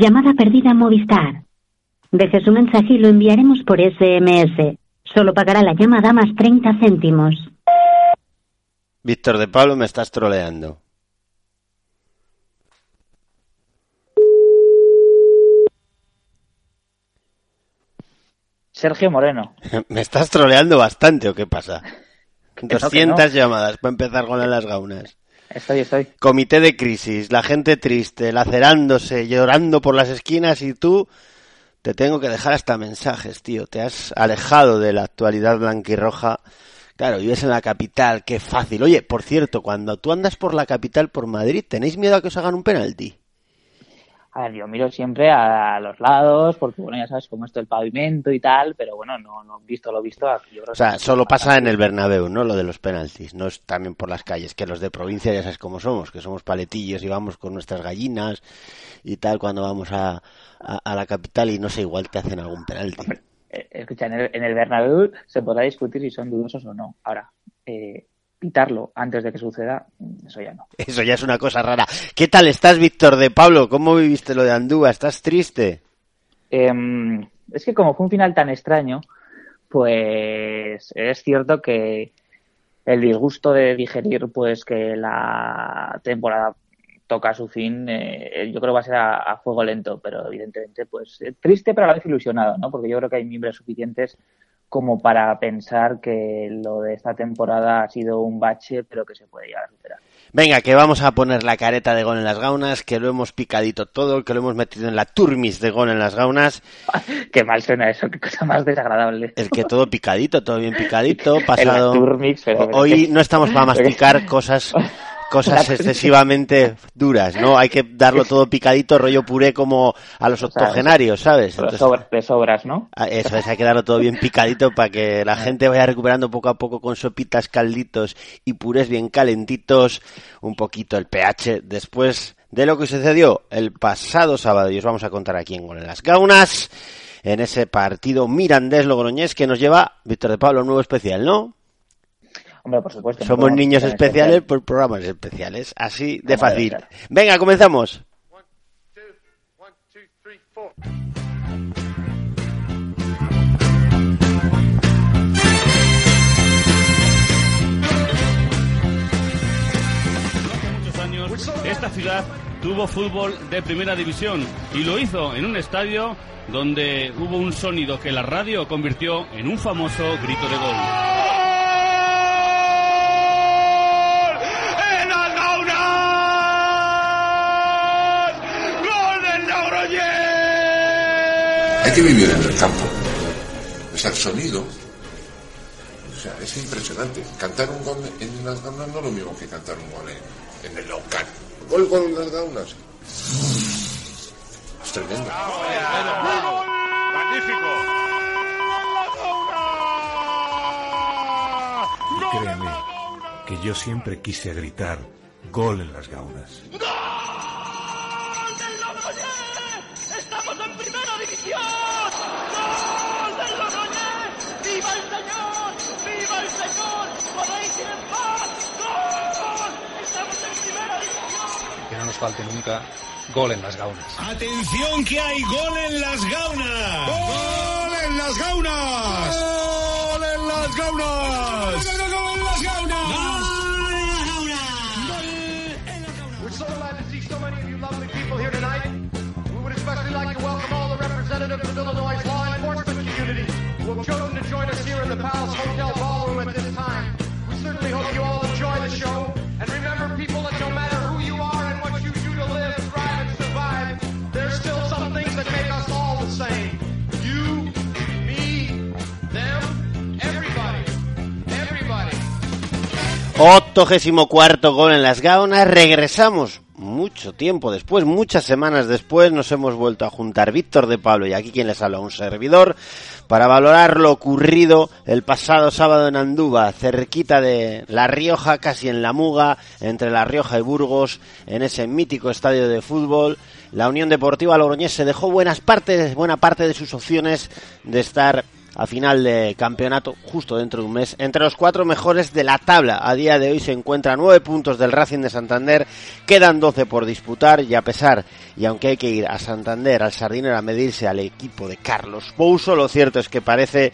Llamada perdida a Movistar. Deje su mensaje y lo enviaremos por SMS. Solo pagará la llamada más 30 céntimos. Víctor de Pablo, me estás troleando. Sergio Moreno. ¿Me estás troleando bastante o qué pasa? Que no, que 200 no. llamadas para empezar con las gaunas. Estoy, estoy. Comité de crisis, la gente triste, lacerándose, llorando por las esquinas y tú te tengo que dejar hasta mensajes, tío. Te has alejado de la actualidad blanquirroja. Claro, vives en la capital, qué fácil. Oye, por cierto, cuando tú andas por la capital, por Madrid, ¿tenéis miedo a que os hagan un penalti? A ver, yo miro siempre a los lados, porque bueno, ya sabes cómo esto el pavimento y tal, pero bueno, no, no visto lo visto. Yo creo O sea, que- solo pasa en el Bernabéu, ¿no? Lo de los penaltis. No es también por las calles, que los de provincia ya sabes cómo somos, que somos paletillos y vamos con nuestras gallinas y tal cuando vamos a, a, a la capital y no sé, igual te hacen algún penalti. Eh, Escucha, en el, en el Bernabéu se podrá discutir si son dudosos o no. Ahora, eh, pitarlo antes de que suceda, eso ya no. Eso ya es una cosa rara. ¿Qué tal estás, Víctor de Pablo? ¿Cómo viviste lo de Andúa? ¿Estás triste? Em, es que como fue un final tan extraño, pues es cierto que el disgusto de digerir pues que la temporada toca su fin, eh, yo creo que va a ser a, a fuego lento, pero evidentemente pues eh, triste pero a la vez ilusionado, ¿no? Porque yo creo que hay miembros suficientes como para pensar que lo de esta temporada ha sido un bache, pero que se puede llegar a superar. Venga, que vamos a poner la careta de gol en las gaunas, que lo hemos picadito todo, que lo hemos metido en la turmis de gol en las gaunas. Qué mal suena eso, qué cosa más desagradable. El que todo picadito, todo bien picadito, pasado. Pero- Hoy no estamos para masticar cosas cosas excesivamente duras, ¿no? Hay que darlo todo picadito, rollo puré como a los octogenarios, ¿sabes? Entonces, de sobras, ¿no? ah, eso es, hay que darlo todo bien picadito para que la gente vaya recuperando poco a poco con sopitas, calditos y purés bien calentitos, un poquito el pH después de lo que sucedió el pasado sábado y os vamos a contar aquí en Gol en las Gaunas, en ese partido mirandés-logroñés que nos lleva Víctor de Pablo, un nuevo especial, ¿no? Hombre, por supuesto. no Somos niños especiales especial. por programas especiales, así de fácil. Venga, comenzamos. muchos años, esta ciudad tuvo fútbol de primera división y lo hizo en un estadio donde hubo un sonido que la radio convirtió en un famoso grito de gol. ¡En las gaunas! ¡Gol del Logroñés! Hay que vivir en el campo. O sea, el sonido. O sea, es impresionante. Cantar un gol en las gaunas no es lo mismo que cantar un gol en, en el local. Gol, gol en las gaunas. Es tremendo. ¡Magnífico! Créeme que yo siempre quise gritar gol en las gaunas. ¡Gol del Logroñés! ¡Estamos en división! ¡Gol del Logroñés! ¡Viva el Señor! ¡Viva el Señor! ¡Podéis ir en paz! ¡Gol! ¡Estamos en primera división! Que no nos falte nunca gol en las gaunas. Atención que hay gol en las gaunas. Gol en las gaunas. Gol en las gaunas. Gol en las chosen to join us here in the Palace Hotel Ballroom at this time. We certainly hope you all enjoy the show. And remember, people, that no matter who you are and what you do to live, thrive, and survive, there's still some things that make us all the same. You, me, them, everybody. Everybody. Octogésimo cuarto gol en las gaunas. Regresamos mucho tiempo después, muchas semanas después, nos hemos vuelto a juntar Víctor de Pablo y aquí quien les habla, un servidor, para valorar lo ocurrido el pasado sábado en Andúba, cerquita de La Rioja, casi en la Muga, entre La Rioja y Burgos, en ese mítico estadio de fútbol. La Unión Deportiva Logroñés se dejó buenas partes, buena parte de sus opciones de estar a final de campeonato, justo dentro de un mes, entre los cuatro mejores de la tabla. A día de hoy se encuentra nueve puntos del Racing de Santander, quedan 12 por disputar y a pesar, y aunque hay que ir a Santander, al Sardinero a medirse al equipo de Carlos Pouso, lo cierto es que parece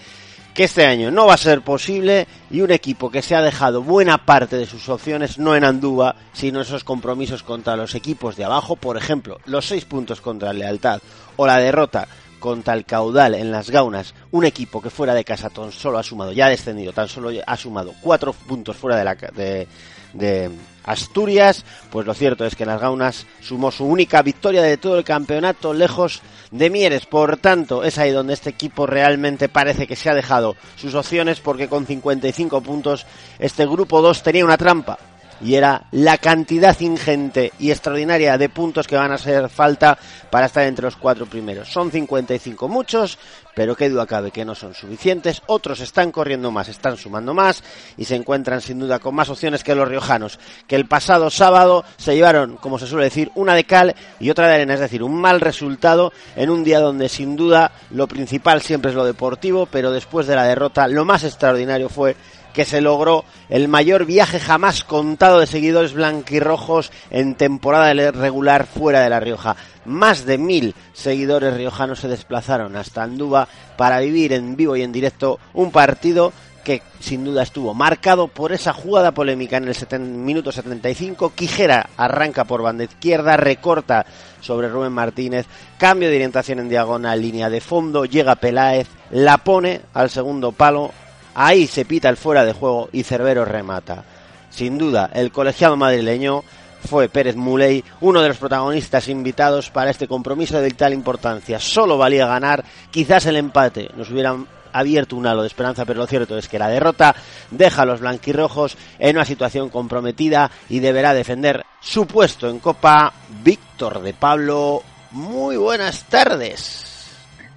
que este año no va a ser posible y un equipo que se ha dejado buena parte de sus opciones no en Andúba, sino esos compromisos contra los equipos de abajo, por ejemplo, los seis puntos contra Lealtad o la derrota contra el caudal en las gaunas, un equipo que fuera de casa tan solo ha sumado, ya ha descendido, tan solo ha sumado cuatro puntos fuera de, la, de, de Asturias, pues lo cierto es que las gaunas sumó su única victoria de todo el campeonato lejos de Mieres. Por tanto, es ahí donde este equipo realmente parece que se ha dejado sus opciones porque con 55 puntos este grupo 2 tenía una trampa y era la cantidad ingente y extraordinaria de puntos que van a hacer falta para estar entre los cuatro primeros. Son 55 muchos, pero qué duda cabe que no son suficientes. Otros están corriendo más, están sumando más y se encuentran sin duda con más opciones que los riojanos, que el pasado sábado se llevaron, como se suele decir, una de cal y otra de arena, es decir, un mal resultado en un día donde sin duda lo principal siempre es lo deportivo, pero después de la derrota lo más extraordinario fue que se logró el mayor viaje jamás contado de seguidores blanquirrojos en temporada regular fuera de La Rioja. Más de mil seguidores riojanos se desplazaron hasta Andúba para vivir en vivo y en directo un partido que sin duda estuvo marcado por esa jugada polémica en el minuto 75. Quijera arranca por banda izquierda, recorta sobre Rubén Martínez, cambio de orientación en diagonal, línea de fondo, llega Peláez, la pone al segundo palo, Ahí se pita el fuera de juego y Cervero remata. Sin duda, el colegiado madrileño fue Pérez Muley, uno de los protagonistas invitados para este compromiso de tal importancia. Solo valía ganar, quizás el empate nos hubieran abierto un halo de esperanza, pero lo cierto es que la derrota deja a los blanquirrojos en una situación comprometida y deberá defender su puesto en Copa. Víctor de Pablo, muy buenas tardes.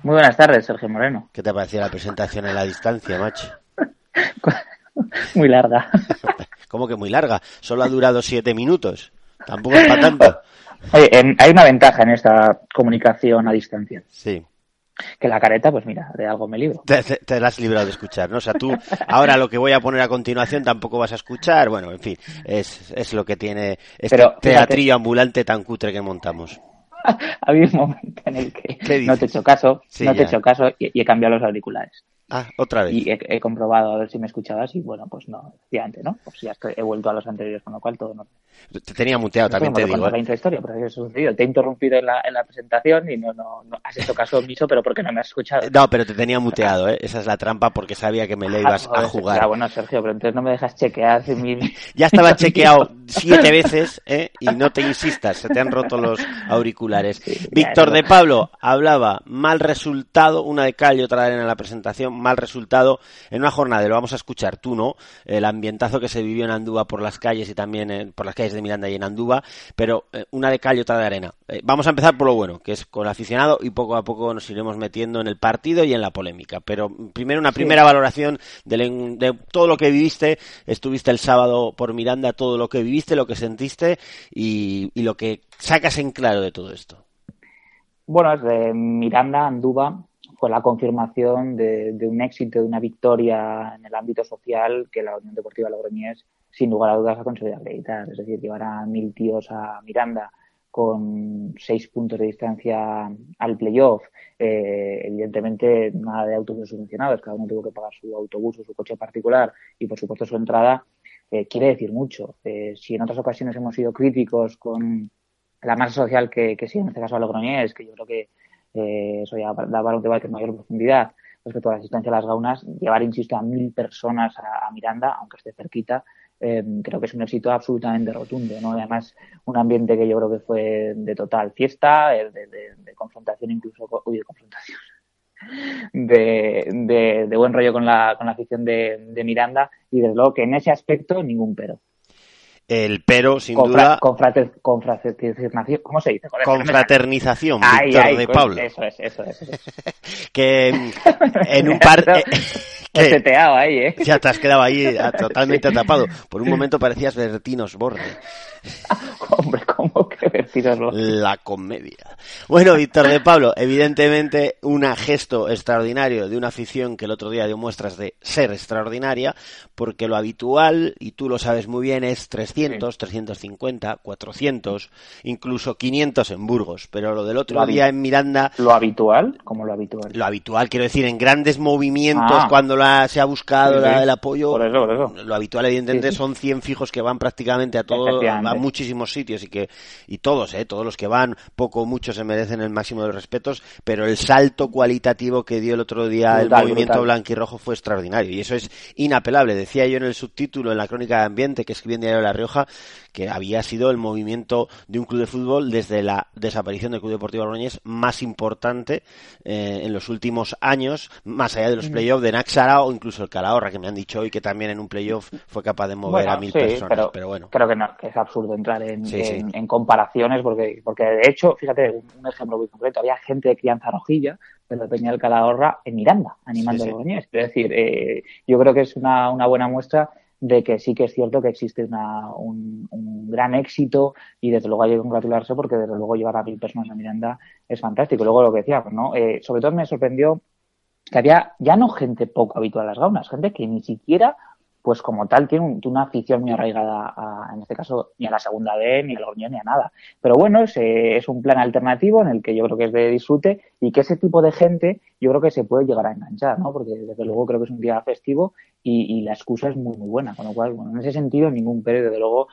Muy buenas tardes, Sergio Moreno. ¿Qué te parecía la presentación en la distancia, macho? muy larga. ¿Cómo que muy larga? Solo ha durado siete minutos. Tampoco es para tanto. hay una ventaja en esta comunicación a distancia. Sí. Que la careta, pues mira, de algo me libro. Te, la has librado de escuchar, ¿no? O sea, tú, ahora lo que voy a poner a continuación tampoco vas a escuchar. Bueno, en fin, es, es lo que tiene este teatrillo ambulante tan cutre que montamos. Había un momento en el que no te he hecho caso, no te he hecho caso y he cambiado los auriculares. Ah, otra vez. Y he, comprobado a ver si me escuchabas y bueno, pues no, efectivamente, ¿no? Pues ya estoy, he vuelto a los anteriores, con lo cual todo no. Te tenía muteado, también te digo. ¿eh? la intrahistoria, pero eso sucedido. Te he interrumpido en la, en la presentación y no, no, no, has hecho caso omiso, pero porque no me has escuchado. No, pero te tenía muteado, ¿eh? Esa es la trampa porque sabía que me le ibas a jugar. Ah, bueno, Sergio, pero entonces no me dejas chequear. Mi... ya estaba chequeado siete veces, ¿eh? Y no te insistas, se te han roto los auriculares. Víctor de Pablo hablaba mal resultado, una de cal y otra de arena en la presentación, mal resultado en una jornada, lo vamos a escuchar tú, ¿no? El ambientazo que se vivió en Andúba por las calles y también por las calles de Miranda y en Andúba, pero eh, una de cal y otra de arena. Eh, vamos a empezar por lo bueno, que es con el aficionado y poco a poco nos iremos metiendo en el partido y en la polémica. Pero primero una primera valoración de, todo lo que viviste. Estuviste el sábado por Miranda, todo lo que viviste, lo que sentiste y, y lo que sacas en claro de todo esto. Bueno, es de Miranda, Andúba, fue la confirmación de, un éxito, de una victoria en el ámbito social que la Unión Deportiva Logroñés, sin lugar a dudas, ha conseguido acreditar. Es decir, llevar a mil tíos a Miranda con seis puntos de distancia al playoff, eh, evidentemente nada de autobuses subvencionados, cada uno tuvo que pagar su autobús o su coche particular y por supuesto su entrada, eh, quiere decir mucho. Eh, si en otras ocasiones hemos sido críticos con la masa social que, que sí, en este caso a Logroñés, que yo creo que eh, eso ya da un debate en mayor profundidad respecto a la asistencia a las gaunas, llevar, insisto, a mil personas a, Miranda, aunque esté cerquita, eh, creo que es un éxito absolutamente rotundo, ¿no? además, un ambiente que yo creo que fue de total fiesta, eh, de, confrontación incluso, uy, de confrontación, de, de, buen rollo con la, con la afición de, Miranda y desde luego que en ese aspecto ningún pero. El pero, sin duda. confraternización, ¿cómo se dice? confraternización, Víctor de Pablo. Eso es, eso es. que en un par. Eh, que, ahí, ¿eh? Ya te has quedado ahí totalmente atrapado. Por un momento parecías Bertinos Borne. Hombre, ¿cómo? La comedia. Bueno, Víctor de Pablo, evidentemente un gesto extraordinario de una afición que el otro día dio muestras de ser extraordinaria, porque lo habitual, y tú lo sabes muy bien, es 300, 350, 400, incluso 500 en Burgos. Pero lo del otro Lo día en Miranda, Lo habitual, como lo habitual. lo habitual, quiero decir, en grandes movimientos, Ah. cuando la- se ha buscado Sí, la- sí. el apoyo, Por eso, por eso. lo habitual evidentemente Sí, sí. son 100 fijos que van prácticamente a todos, a muchísimos sitios y que y todos, eh, todos los que van, poco o mucho se merecen el máximo de los respetos, pero el salto cualitativo que dio el otro día el movimiento brutal. blanquirrojo fue extraordinario y eso es inapelable. Decía yo en el subtítulo en la crónica de ambiente que escribí en Diario de La Rioja que había sido el movimiento de un club de fútbol desde la desaparición del Club Deportivo Logroñés más importante eh, en los últimos años, más allá de los playoffs de Naxara o incluso el Calahorra, que me han dicho hoy que también en un playoff fue capaz de mover Bueno, a mil sí, personas. pero, Pero, bueno, creo que, no, que es absurdo entrar en, Sí, sí. en- en comparaciones porque, porque de hecho, fíjate, un, un ejemplo muy concreto, había gente de crianza rojilla de la Peña del Calahorra en Miranda, animando Sí, a sí. Logroñés. Es decir, eh, yo creo que es una, una buena muestra de que sí que es cierto que existe una, un, un gran éxito y desde luego hay que congratularse porque desde luego llevar a mil personas a Miranda es fantástico. Luego lo que decía, pues, ¿no? Eh, sobre todo me sorprendió que había ya no gente poco habitual a las gaunas, gente que ni siquiera, pues como tal, tiene, un- una afición muy arraigada, a, en este caso, ni a la segunda B, ni al Logroñés, ni a nada. Pero bueno, es, eh, es un plan alternativo en el que yo creo que es de disfrute y que ese tipo de gente yo creo que se puede llegar a enganchar, ¿no? Porque desde luego creo que es un día festivo y, y la excusa es muy, muy buena. Con lo cual, bueno, en ese sentido, ningún y desde luego,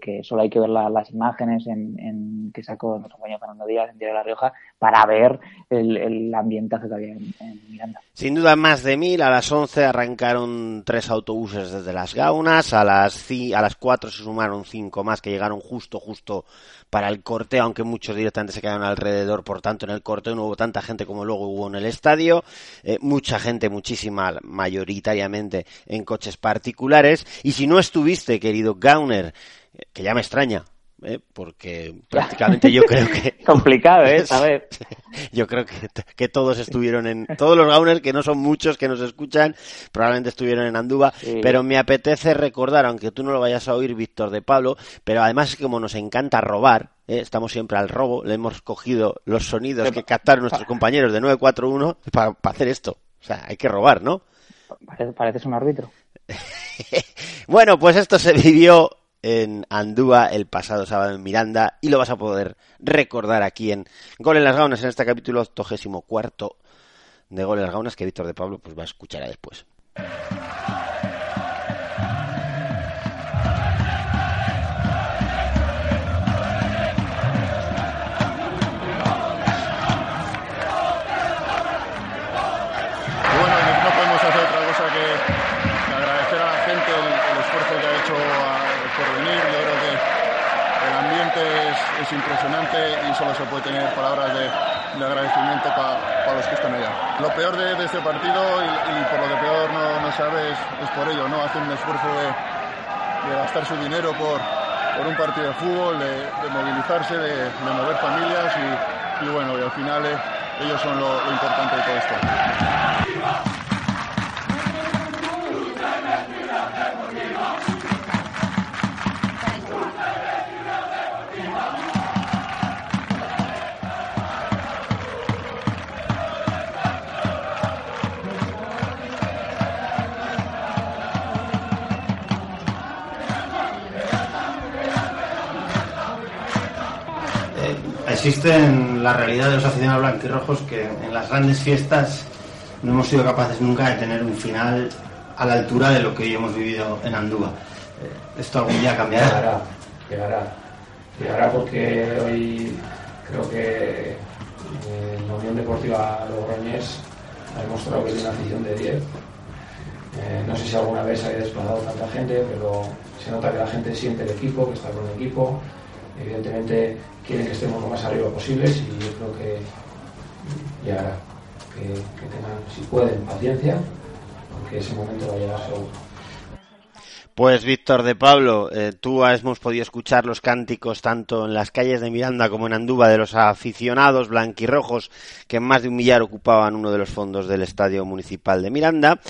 que, solo hay que ver la- las imágenes en, que sacó nuestro compañero Fernando Díaz en Diario de La Rioja para ver el, el ambientazo que había en, Miranda. sin duda más de mil. A las 11 arrancaron tres autobuses desde las Gaunas, a las, a las 4 se sumaron cinco más que llegaron justo, justo para el corteo, aunque muchos directamente se quedaron alrededor, por tanto en el corteo no hubo tanta gente como luego hubo en el estadio, Eh, mucha gente, muchísima, mayoritariamente en coches particulares, y si no estuviste, querido Gauner, eh, que ya me extraña, ¿eh? porque prácticamente yo creo que Complicado, ¿eh? A ver. yo creo que, que todos estuvieron en todos los gauners que no son muchos que nos escuchan probablemente estuvieron en Andúba Sí. pero me apetece recordar aunque tú no lo vayas a oír Víctor de Pablo pero además es que como nos encanta robar ¿eh? estamos siempre al robo le hemos cogido los sonidos que captaron nuestros compañeros de 941 para, para hacer esto o sea hay que robar ¿no? Parece- pareces un árbitro. Bueno, pues esto se vivió en Andúa el pasado sábado en Miranda y lo vas a poder recordar aquí en Gol en las Gaunas en este capítulo 84 de Gol en las Gaunas que Víctor de Pablo pues va a escuchar después. De agradecimiento para los que están allá. Lo peor de, este partido y, por lo que peor no, no sabe es, por ello, ¿no? Hacen un esfuerzo de, gastar su dinero por, por un partido de fútbol, de, movilizarse, de, mover familias y, bueno, y al final eh, ellos son lo importante de todo esto. Existe en la realidad de los aficionados blanquirrojos que en las grandes fiestas no hemos sido capaces nunca de tener un final a la altura de lo que hoy hemos vivido en Andúa. Eh, esto algún día cambiará. Llegará, llegará. Llegará porque hoy creo que eh, la Unión Deportiva Logroñés ha demostrado que tiene una afición de 10. Eh, no sé si alguna vez haya desplazado tanta gente, pero se nota que la gente siente el equipo, que está con el equipo. Evidentemente quieren que estemos lo más arriba posibles y yo creo que llegará. Que, tengan, si pueden, paciencia, porque ese momento va a llegar seguro. Pues Víctor de Pablo, eh, tú hemos podido escuchar los cánticos tanto en las calles de Miranda como en Andúba de los aficionados blanquirrojos que más de un millar ocupaban uno de los fondos del Estadio Municipal de Miranda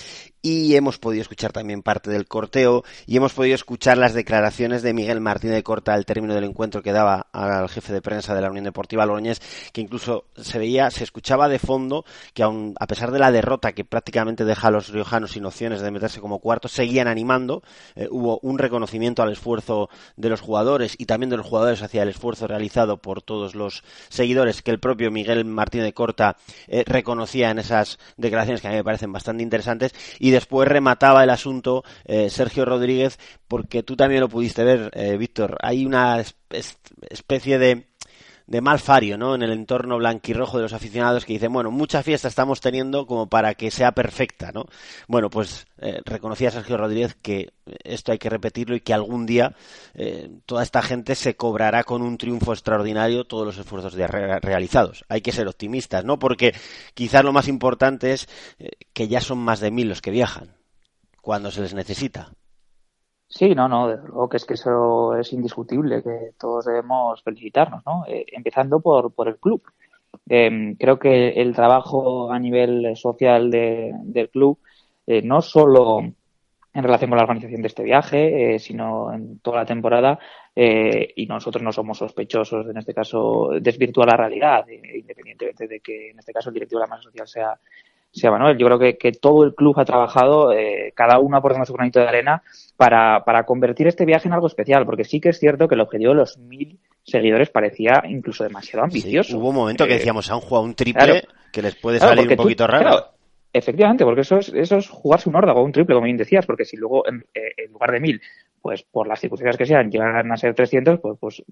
y hemos podido escuchar también parte del corteo y hemos podido escuchar las declaraciones de Miguel Martínez de Corta al término del encuentro que daba al jefe de prensa de la Unión Deportiva Logroñés, que incluso se veía, se escuchaba de fondo que aun a pesar de la derrota que prácticamente deja a los riojanos sin opciones de meterse como cuartos, seguían animando, eh, hubo un reconocimiento al esfuerzo de los jugadores y también de los jugadores hacia el esfuerzo realizado por todos los seguidores que el propio Miguel Martínez de Corta eh, reconocía en esas declaraciones que a mí me parecen bastante interesantes. Y después remataba el asunto eh, Sergio Rodríguez, porque tú también lo pudiste ver, eh, Víctor. Hay una especie de de mal fario, ¿no? En el entorno blanquirrojo de los aficionados que dicen, bueno, mucha fiesta estamos teniendo como para que sea perfecta, ¿no? Bueno, pues eh, reconocía Sergio Rodríguez que esto hay que repetirlo y que algún día eh, toda esta gente se cobrará con un triunfo extraordinario todos los esfuerzos realizados. Hay que ser optimistas, ¿no? Porque quizás lo más importante es eh, que ya son más de mil los que viajan cuando se les necesita. Sí, no, no, desde luego que es que eso es indiscutible, que todos debemos felicitarnos, ¿no? Eh, empezando por, por el club. Eh, creo que el trabajo a nivel social de, del club, eh, no solo en relación con la organización de este viaje, eh, sino en toda la temporada, y nosotros no somos sospechosos, en este caso, desvirtuar la realidad, independientemente de que en este caso el directivo de la masa social sea Sí, Manuel. Yo creo que, que todo el club ha trabajado, eh, cada uno aportando su granito de arena, para, para convertir este viaje en algo especial, porque sí que es cierto que el objetivo de los mil seguidores parecía incluso demasiado ambicioso. hubo un momento que eh, decíamos, han jugado un triple que les puede salir un poquito raro. efectivamente, porque eso es, eso es jugarse un órdago, un triple, como bien decías, porque si luego en, eh, en lugar de mil pues por las circunstancias que sean, llegan a ser 300, pues, pues,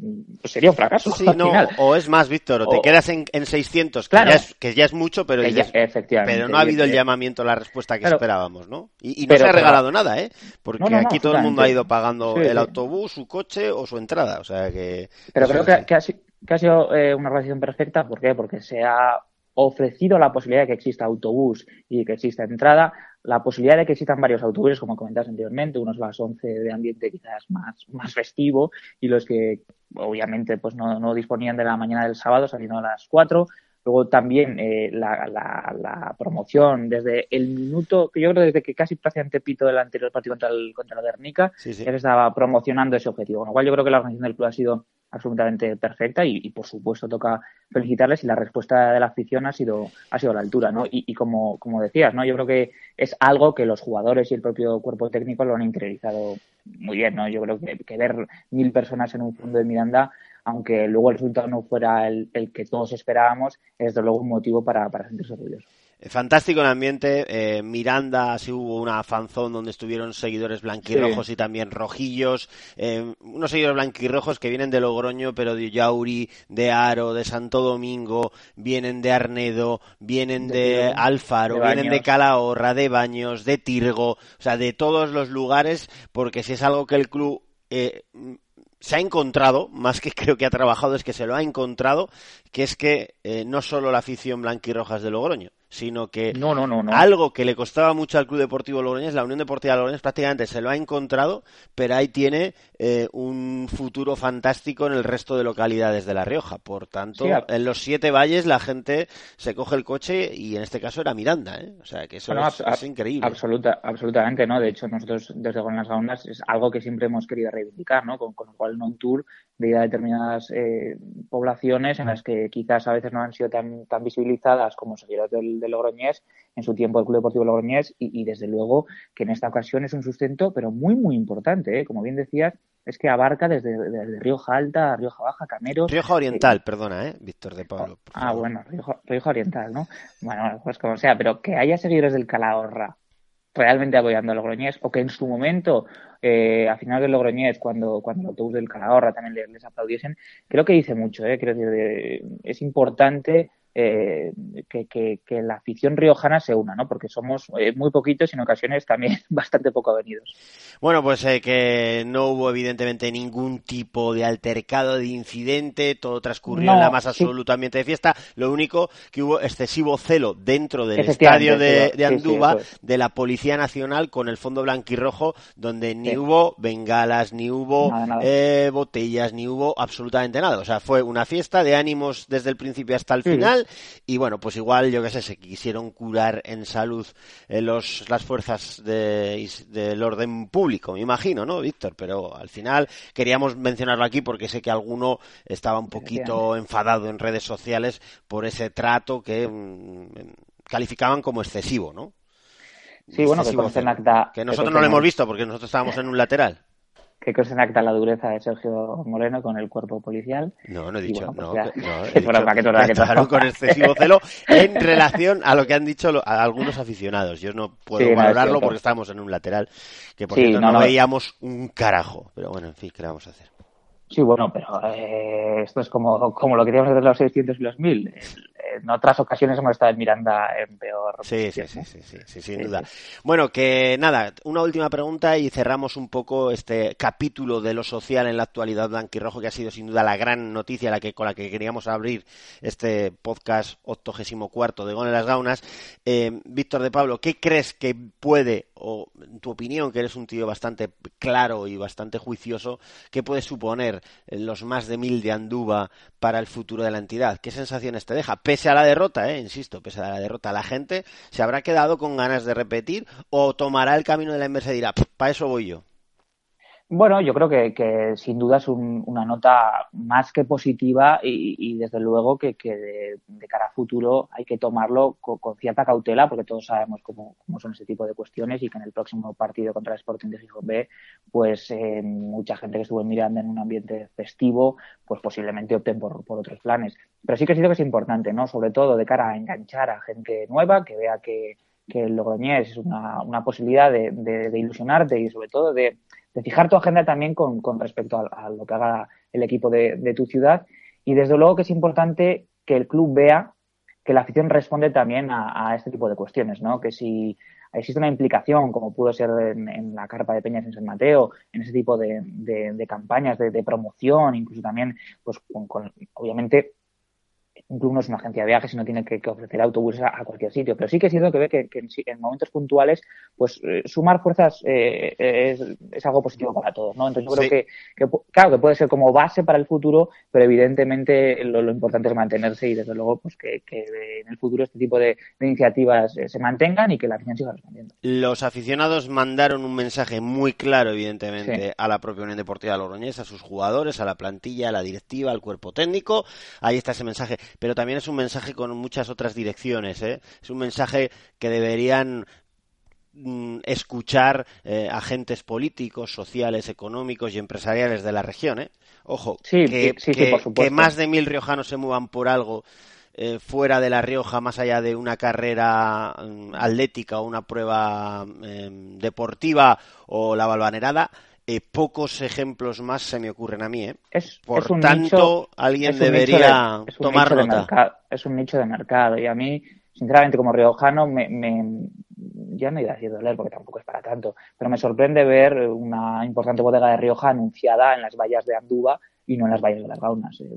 pues sería un fracaso. Sí, no, o es más, Víctor, o, te quedas en, en 600, que, ya es, que ya es mucho, pero, efectivamente, pero no ha habido el llamamiento, la respuesta que esperábamos, ¿no? Y, no se ha regalado nada, ¿eh? Porque aquí todo el mundo ha ido pagando el autobús, su coche o su entrada, o sea que... Pero creo que, que, ha, que ha sido eh, una relación perfecta, ¿por qué? Porque se ha ofrecido la posibilidad de que exista autobús y que exista entrada, la posibilidad de que existan varios autobuses, como comentabas anteriormente, unos las 11 de ambiente quizás más, más festivo y los que obviamente pues no, no disponían de la mañana del sábado saliendo a las 4. Luego también eh, la, la, la, promoción desde el minuto, que yo creo desde que casi prácticamente pito del anterior partido contra, el, contra la Guernica, ya se estaba promocionando ese objetivo. Con lo cual yo creo que la organización del club ha sido absolutamente perfecta y, y, por supuesto toca felicitarles y la respuesta de la afición ha sido ha sido a la altura no y, y, como como decías no yo creo que es algo que los jugadores y el propio cuerpo técnico lo han interiorizado muy bien no yo creo que, que ver mil personas en un fondo de Miranda aunque luego el resultado no fuera el, el que todos esperábamos es desde luego un motivo para, para sentirse orgullosos Fantástico el ambiente. Eh, Miranda, sí hubo una fanzón donde estuvieron seguidores blanquirrojos sí. y también rojillos. Eh, unos seguidores blanquirrojos que vienen de Logroño, pero de Yauri, de Aro, de Santo Domingo, vienen de Arnedo, vienen de, de Alfaro, de vienen de Calahorra, de Baños, de Tirgo, o sea, de todos los lugares, porque si es algo que el club eh, se ha encontrado, más que creo que ha trabajado, es que se lo ha encontrado, que es que eh, no solo la afición blanquirroja es de Logroño, sino que no, no, no, algo que le costaba mucho al Club Deportivo Logroñés, la Unión Deportiva Logroñés prácticamente se lo ha encontrado, pero ahí tiene eh, un futuro fantástico en el resto de localidades de La Rioja. Por tanto, sí, en los siete valles la gente se coge el coche y en este caso era Miranda, ¿eh? O sea, que eso bueno, es, es, increíble. Absoluta, absolutamente, ¿no? De hecho, nosotros desde Con las Gaunas es algo que siempre hemos querido reivindicar, ¿no? Con, con lo cual non tour de ir a determinadas eh, poblaciones en las que quizás a veces no han sido tan, tan visibilizadas como seguidores del, del Logroñés, en su tiempo el Club Deportivo Logroñés, y, y, desde luego que en esta ocasión es un sustento, pero muy, muy importante, ¿eh? como bien decías, es que abarca desde, desde Rioja Alta a Rioja Baja, Cameros. Rioja Oriental, eh, perdona, ¿eh? Víctor de Pablo. Ah, bueno, Rioja, Rioja Oriental, ¿no? Bueno, pues como sea, pero que haya seguidores del Calahorra realmente apoyando a Logroñés o que en su momento eh, a final del Logroñés cuando, cuando el autobús del Calahorra también les, les aplaudiesen creo que dice mucho eh creo que es importante eh, que, que, que, la afición riojana se una, ¿no? Porque somos eh, muy poquitos y en ocasiones también bastante poco avenidos. Bueno, pues eh, que no hubo evidentemente ningún tipo de altercado, de incidente, todo transcurrió no, en la más absoluta sí. ambiente de fiesta. Lo único que hubo excesivo celo dentro del estadio de, de Andúba sí, sí, de la Policía Nacional con el fondo blanquirrojo, donde ni hubo bengalas, ni hubo nada, nada. Eh, botellas, ni hubo absolutamente nada. O sea, fue una fiesta de ánimos desde el principio hasta el final y bueno, pues igual, yo qué sé, se quisieron curar en salud eh, los, las fuerzas de, del orden público, me imagino, ¿no, Víctor? Pero al final queríamos mencionarlo aquí porque sé que alguno estaba un poquito enfadado en redes sociales por ese trato que mm, calificaban como excesivo, ¿no? Sí, bueno, que Excesivo nosotros no lo hemos visto porque nosotros estábamos en un lateral. Que consta en acta la dureza de Sergio Moreno con el cuerpo policial. No, no he dicho, bueno, no, pues que- no, he que dicho con excesivo celo en relación a lo que han dicho lo- a algunos aficionados. Yo no puedo Sí, no, es valorarlo porque estábamos en un lateral, que por Sí, cierto no, no, no. veíamos un carajo. Pero bueno, en fin, ¿qué le vamos a hacer? Sí, bueno, pero eh, esto es como, como lo que queríamos hacer los 600 y los 1000. En otras ocasiones hemos estado en Miranda en peor. Sí, sí, sí, sí, sí, sí, sin duda. Bueno, que nada, una última pregunta y cerramos un poco este capítulo de lo social en la actualidad blanquirrojo, que ha sido sin duda la gran noticia la que, con la que queríamos abrir este podcast 84 de Gol en las Gaunas. Eh, Víctor de Pablo, ¿qué crees que puede, o en tu opinión, que eres un tío bastante claro y bastante juicioso, qué puede suponer eh, los más de mil de Anduba para el futuro de la entidad? ¿Qué sensaciones te deja? Pese a la derrota, eh, insisto, pese a la derrota, la gente se habrá quedado con ganas de repetir o tomará el camino de la inversa y dirá, para eso voy yo. Bueno, yo creo que, que sin duda es un- una nota más que positiva y, y desde luego que, de, cara a futuro hay que tomarlo con, con cierta cautela porque todos sabemos cómo, son ese tipo de cuestiones y que en el próximo partido contra el Sporting de Gijón B, pues eh, mucha gente que estuvo en Miranda en un ambiente festivo, pues posiblemente opten por, otros planes. Pero sí que siento que es importante, ¿no? Sobre todo de cara a enganchar a gente nueva que vea que, que el Logroñés es una, una posibilidad de ilusionarte y sobre todo de, de fijar tu agenda también con, con respecto a, lo que haga el equipo de, tu ciudad. Y desde luego que es importante que el club vea que la afición responde también a, este tipo de cuestiones, ¿no? Que si existe una implicación, como pudo ser en, en la carpa de Peñas en San Mateo, en ese tipo de campañas de, de promoción, incluso también, pues con, con- obviamente, un club no es una agencia de viajes y no tiene que, que ofrecer autobuses a, a cualquier sitio, pero sí que es cierto que ve que, que en, en momentos puntuales, pues eh, sumar fuerzas eh, es, es algo positivo para todos, ¿no? Entonces yo creo Sí. que, claro, que puede ser como base para el futuro, pero evidentemente lo, lo importante es mantenerse y desde luego pues que, que en el futuro este tipo de, de iniciativas eh, se mantengan y que la afición siga respondiendo. Los aficionados mandaron un mensaje muy claro, evidentemente, Sí. a la propia Unión Deportiva Logroñés, a sus jugadores, a la plantilla, a la directiva, al cuerpo técnico. Ahí está ese mensaje. Pero también es un mensaje con muchas otras direcciones. ¿eh? Es un mensaje que deberían mm, escuchar eh, agentes políticos, sociales, económicos y empresariales de la región. ¿eh? Ojo, Sí, que, sí, sí, que- por supuesto. que más de mil riojanos se muevan por algo eh, fuera de La Rioja, más allá de una carrera mm, atlética o una prueba em, deportiva o la balvanerada, eh, pocos ejemplos más se me ocurren a mí. ¿eh? Es, Por es un tanto, nicho- alguien debería de- es un tomar nicho de nota. mercado- es un nicho de mercado y a mí, sinceramente, como riojano, me, me- ya no iba a decir doler porque tampoco es para tanto, pero me sorprende ver una importante bodega de Rioja anunciada en las vallas de Andúba y no en las vallas de las Gaunas. Eh,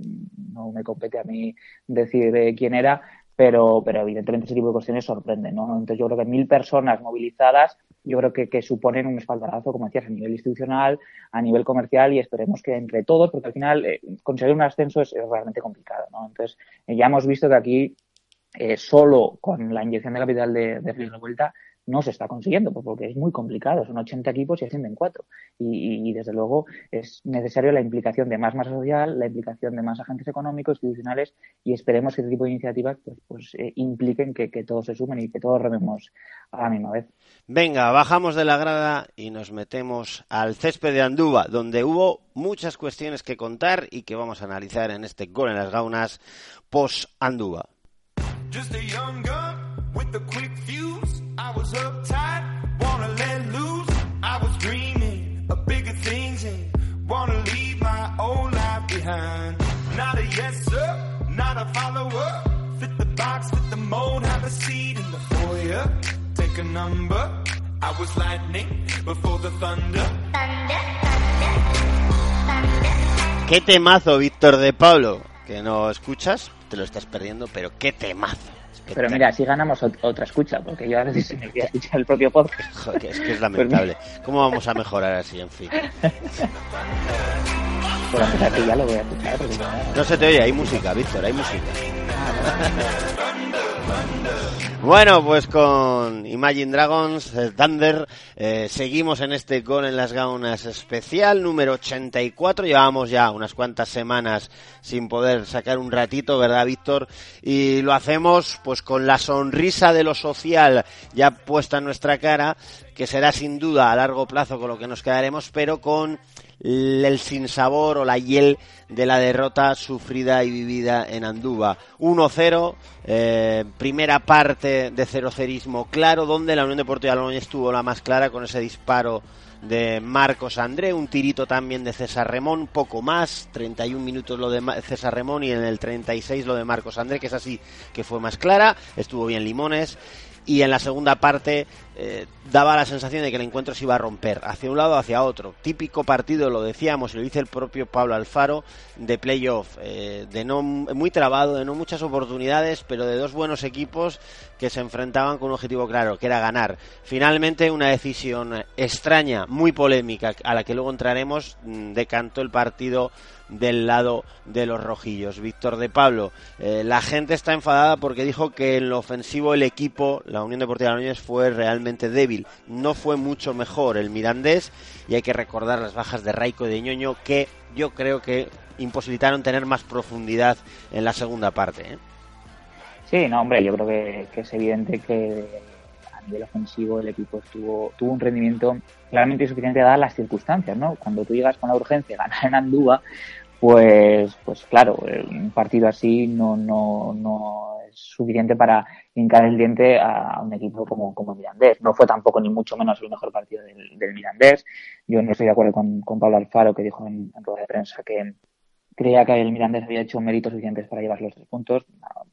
No me compete a mí decir eh, quién era, pero, pero evidentemente ese tipo de cuestiones sorprenden, ¿no? Entonces yo creo que mil personas movilizadas, yo creo que, que suponen un espaldarazo, como decías, a nivel institucional, a nivel comercial y esperemos que entre todos, porque al final eh, conseguir un ascenso es, realmente complicado, ¿no? Entonces eh, ya hemos visto que aquí eh, solo con la inyección de capital de, de Feliz Revuelta no se está consiguiendo, pues porque es muy complicado, son 80 equipos y ascienden cuatro. Y, y, desde luego es necesario la implicación de más masa social, la implicación de más agentes económicos, institucionales, y esperemos que este tipo de iniciativas pues, pues eh, impliquen que, que todos se sumen y que todos rememos a la misma vez. Venga, bajamos de la grada y nos metemos al césped de Andúba, donde hubo muchas cuestiones que contar y que vamos a analizar en este gol en las gaunas post Andúba. Just a young gun with a quick fuse. I was uptight, wanna let loose. I was dreaming of bigger things and wanna leave my old life behind. Not a yes sir, not a follower. Fit the box, fit the mold, have a seat in the foyer. Take a number. I was lightning before the thunder. Qué temazo, Víctor de Pablo, que no escuchas, te lo estás perdiendo, pero qué temazo. Pero mira, así ganamos ot- otra escucha, porque yo a veces se me olvida escuchar el propio podcast. Joder, es que es lamentable. ¿Cómo vamos a mejorar así, en fin? Por empezar, que ya lo voy a escuchar. porque No se te oye, hay música, Víctor, hay música. Bueno, pues con Imagine Dragons, eh, Thunder, eh, seguimos en este Gol en las Gaunas especial número 84. Llevamos ya unas cuantas semanas sin poder sacar un ratito, ¿verdad, Víctor? Y lo hacemos pues con la sonrisa de lo social ya puesta en nuestra cara, que será sin duda a largo plazo con lo que nos quedaremos, pero con el sinsabor o la hiel de la derrota sufrida y vivida en Andúba. 1-0, eh, primera parte de cerocerismo claro, donde la Unión Deportiva Logroñés estuvo la más clara con ese disparo de Marcos André, un tirito también de César Remón, poco más, 31 minutos lo de César Remón y en el 36 lo de Marcos André, que es así que fue más clara, estuvo bien Limones y en la segunda parte eh, daba la sensación de que el encuentro se iba a romper hacia un lado hacia otro. Típico partido, lo decíamos y lo dice el propio Pablo Alfaro, de playoff, eh, de no muy trabado, de no muchas oportunidades, pero de dos buenos equipos que se enfrentaban con un objetivo claro, que era ganar. Finalmente, una decisión extraña, muy polémica, a la que luego entraremos, mm, decantó el partido del lado de los rojillos. Víctor de Pablo, eh, la gente está enfadada porque dijo que en lo ofensivo el equipo, la Unión Deportiva de fue realmente débil. No fue mucho mejor el Mirandés y hay que recordar las bajas de Raico y de Ñoño que yo creo que imposibilitaron tener más profundidad en la segunda parte. ¿eh? Sí, no, hombre, yo creo que, es evidente que a nivel ofensivo el equipo estuvo, tuvo un rendimiento claramente insuficiente dadas las circunstancias, ¿no? Cuando tú llegas con la urgencia de ganar en Andúa, pues, pues claro, un partido así no, no, no es suficiente para hincar el diente a un equipo como, como Mirandés. No fue tampoco ni mucho menos el mejor partido del, Mirandés. Yo no estoy de acuerdo con, con Pablo Alfaro, que dijo en, en rueda de prensa que creía que el Mirandés había hecho méritos suficientes para llevar los tres puntos.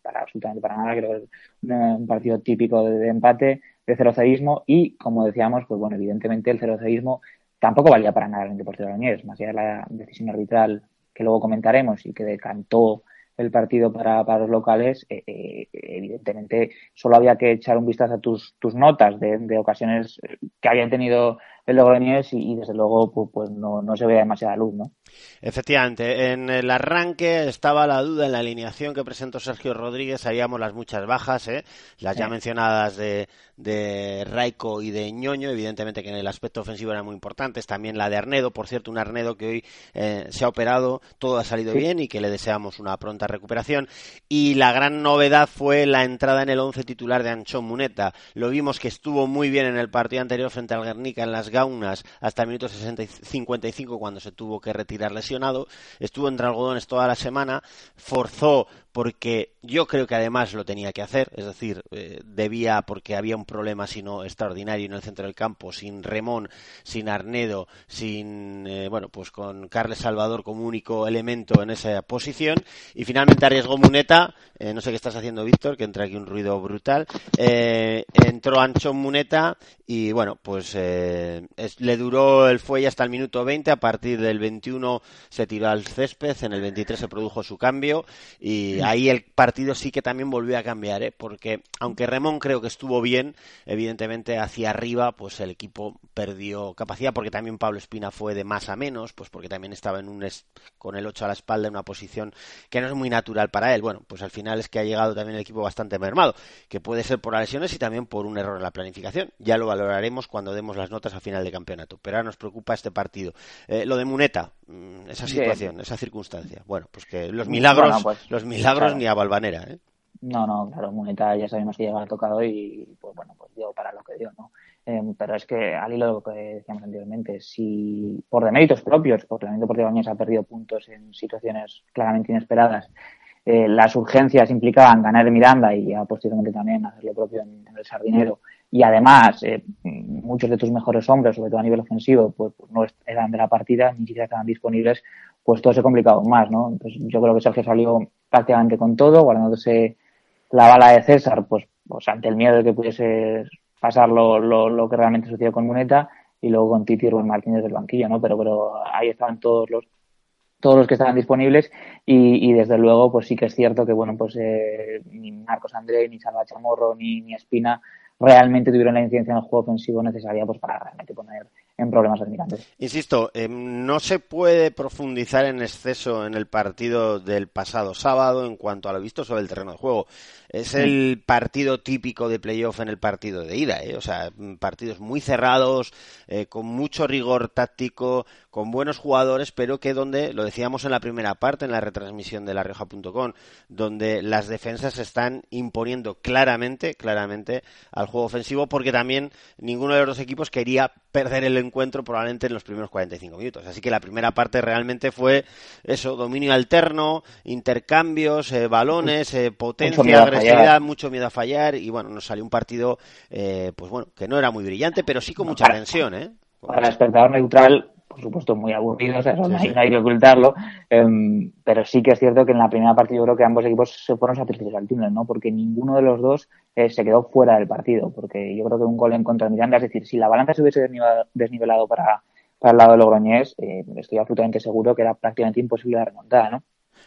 para absolutamente para nada. Creo que es un, partido típico de, empate, de ceroceísmo y, como decíamos, pues bueno, evidentemente el ceroceísmo tampoco valía para nada en el Deportivo de Bañez, más allá de la decisión arbitral que luego comentaremos y que decantó el partido para, para los locales, eh, eh, evidentemente solo había que echar un vistazo a tus, tus notas de, de ocasiones que habían tenido el Logroñés y, y desde luego pues, pues no, no, se ve demasiada luz, ¿no? Efectivamente, en el arranque estaba la duda en la alineación que presentó Sergio Rodríguez, sabíamos las muchas bajas, ¿eh? las ya mencionadas de, de Raico y de Ñoño, evidentemente que en el aspecto ofensivo eran muy importantes, también la de Arnedo, por cierto, un Arnedo que hoy eh, se ha operado, todo ha salido sí. bien y que le deseamos una pronta recuperación, y la gran novedad fue la entrada en el once titular de Anchón Muneta, lo vimos que estuvo muy bien en el partido anterior frente al Guernica en las Gaunas hasta el minuto 60 y 55 cuando se tuvo que retirar lesionado. Estuvo entre algodones toda la semana, forzó porque yo creo que además lo tenía que hacer, es decir, eh, debía porque había un problema sino extraordinario en el centro del campo, sin Remón, sin Arnedo, sin eh, bueno, pues con Carles Salvador como único elemento en esa posición. Y finalmente arriesgó Muneta, eh, no sé qué estás haciendo Víctor, que entra aquí un ruido brutal, entró Ancho Muneta y bueno, pues es, le duró el fuelle hasta el minuto 20, a partir del 21 se tiró al césped, en el 23 se produjo su cambio y ahí el partido sí que también volvió a cambiar, ¿eh? porque aunque Remón creo que estuvo bien, evidentemente hacia arriba pues el equipo perdió capacidad, porque también Pablo Espina fue de más a menos, pues porque también estaba en un con el 8 a la espalda en una posición que no es muy natural para él. Bueno, pues al final es que ha llegado también el equipo bastante mermado, que puede ser por lesiones y también por un error en la planificación. Ya lo valoraremos cuando demos las notas a final de campeonato, pero ahora nos preocupa este partido. Eh, lo de Muneta, esa situación, esa circunstancia. Bueno, pues que los milagros, bueno, pues, los milagros claro. ni a Balvanera, ¿eh? No, no, claro, Muneta ya sabemos que llegaba tocado y pues bueno, pues dio para lo que dio, ¿no? Eh, pero es que al hilo de lo que decíamos anteriormente, si por deméritos propios, porque el Deportivo Bañés ha perdido puntos en situaciones claramente inesperadas, eh, las urgencias implicaban ganar en Miranda y ya posteriormente también hacer lo propio en, en el Sardinero, y además eh, muchos de tus mejores hombres, sobre todo a nivel ofensivo, pues, pues no eran de la partida, ni siquiera estaban disponibles, pues todo se complicaba aún más, ¿no? Entonces yo creo que Sergio salió prácticamente con todo, guardándose la bala de César, pues, pues ante el miedo de que pudiese pasar lo, lo, lo que realmente sucedió con Muneta y luego con Titi y Rubén Martínez del banquillo, ¿no? Pero, pero ahí estaban todos los todos los que estaban disponibles y, y, desde luego pues sí que es cierto que bueno pues eh, ni Marcos André ni Salva Chamorro ni, ni Espina realmente tuvieron la incidencia en el juego ofensivo necesaria pues para realmente poner en problemas del Mirandés. Insisto, eh, no se puede profundizar en exceso en el partido del pasado sábado en cuanto a lo visto sobre el terreno de juego. Es el partido típico de playoff en el partido de ida, ¿eh? o sea, partidos muy cerrados, eh, con mucho rigor táctico, con buenos jugadores, pero que donde, lo decíamos en la primera parte, en la retransmisión de la Rioja.com, donde las defensas se están imponiendo claramente, claramente al juego ofensivo, porque también ninguno de los dos equipos quería perder el encuentro probablemente en los primeros 45 minutos. Así que la primera parte realmente fue eso, dominio alterno, intercambios, eh, balones, eh, potencia, agresividad, mucho miedo a fallar y bueno, nos salió un partido, eh, pues bueno, que no era muy brillante, pero sí con mucha tensión, ¿eh? Para el espectador neutral, por supuesto, muy aburrido, o sea, eso no, hay, no, hay, que ocultarlo, um, pero sí que es cierto que en la primera parte yo creo que ambos equipos se fueron satisfechos al túnel, ¿no? Porque ninguno de los dos eh, se quedó fuera del partido, porque yo creo que un gol en contra de Miranda, es decir, si la balanza se hubiese desnivelado para, para el lado de Logroñés, eh, estoy absolutamente seguro que era prácticamente imposible de remontar, ¿no?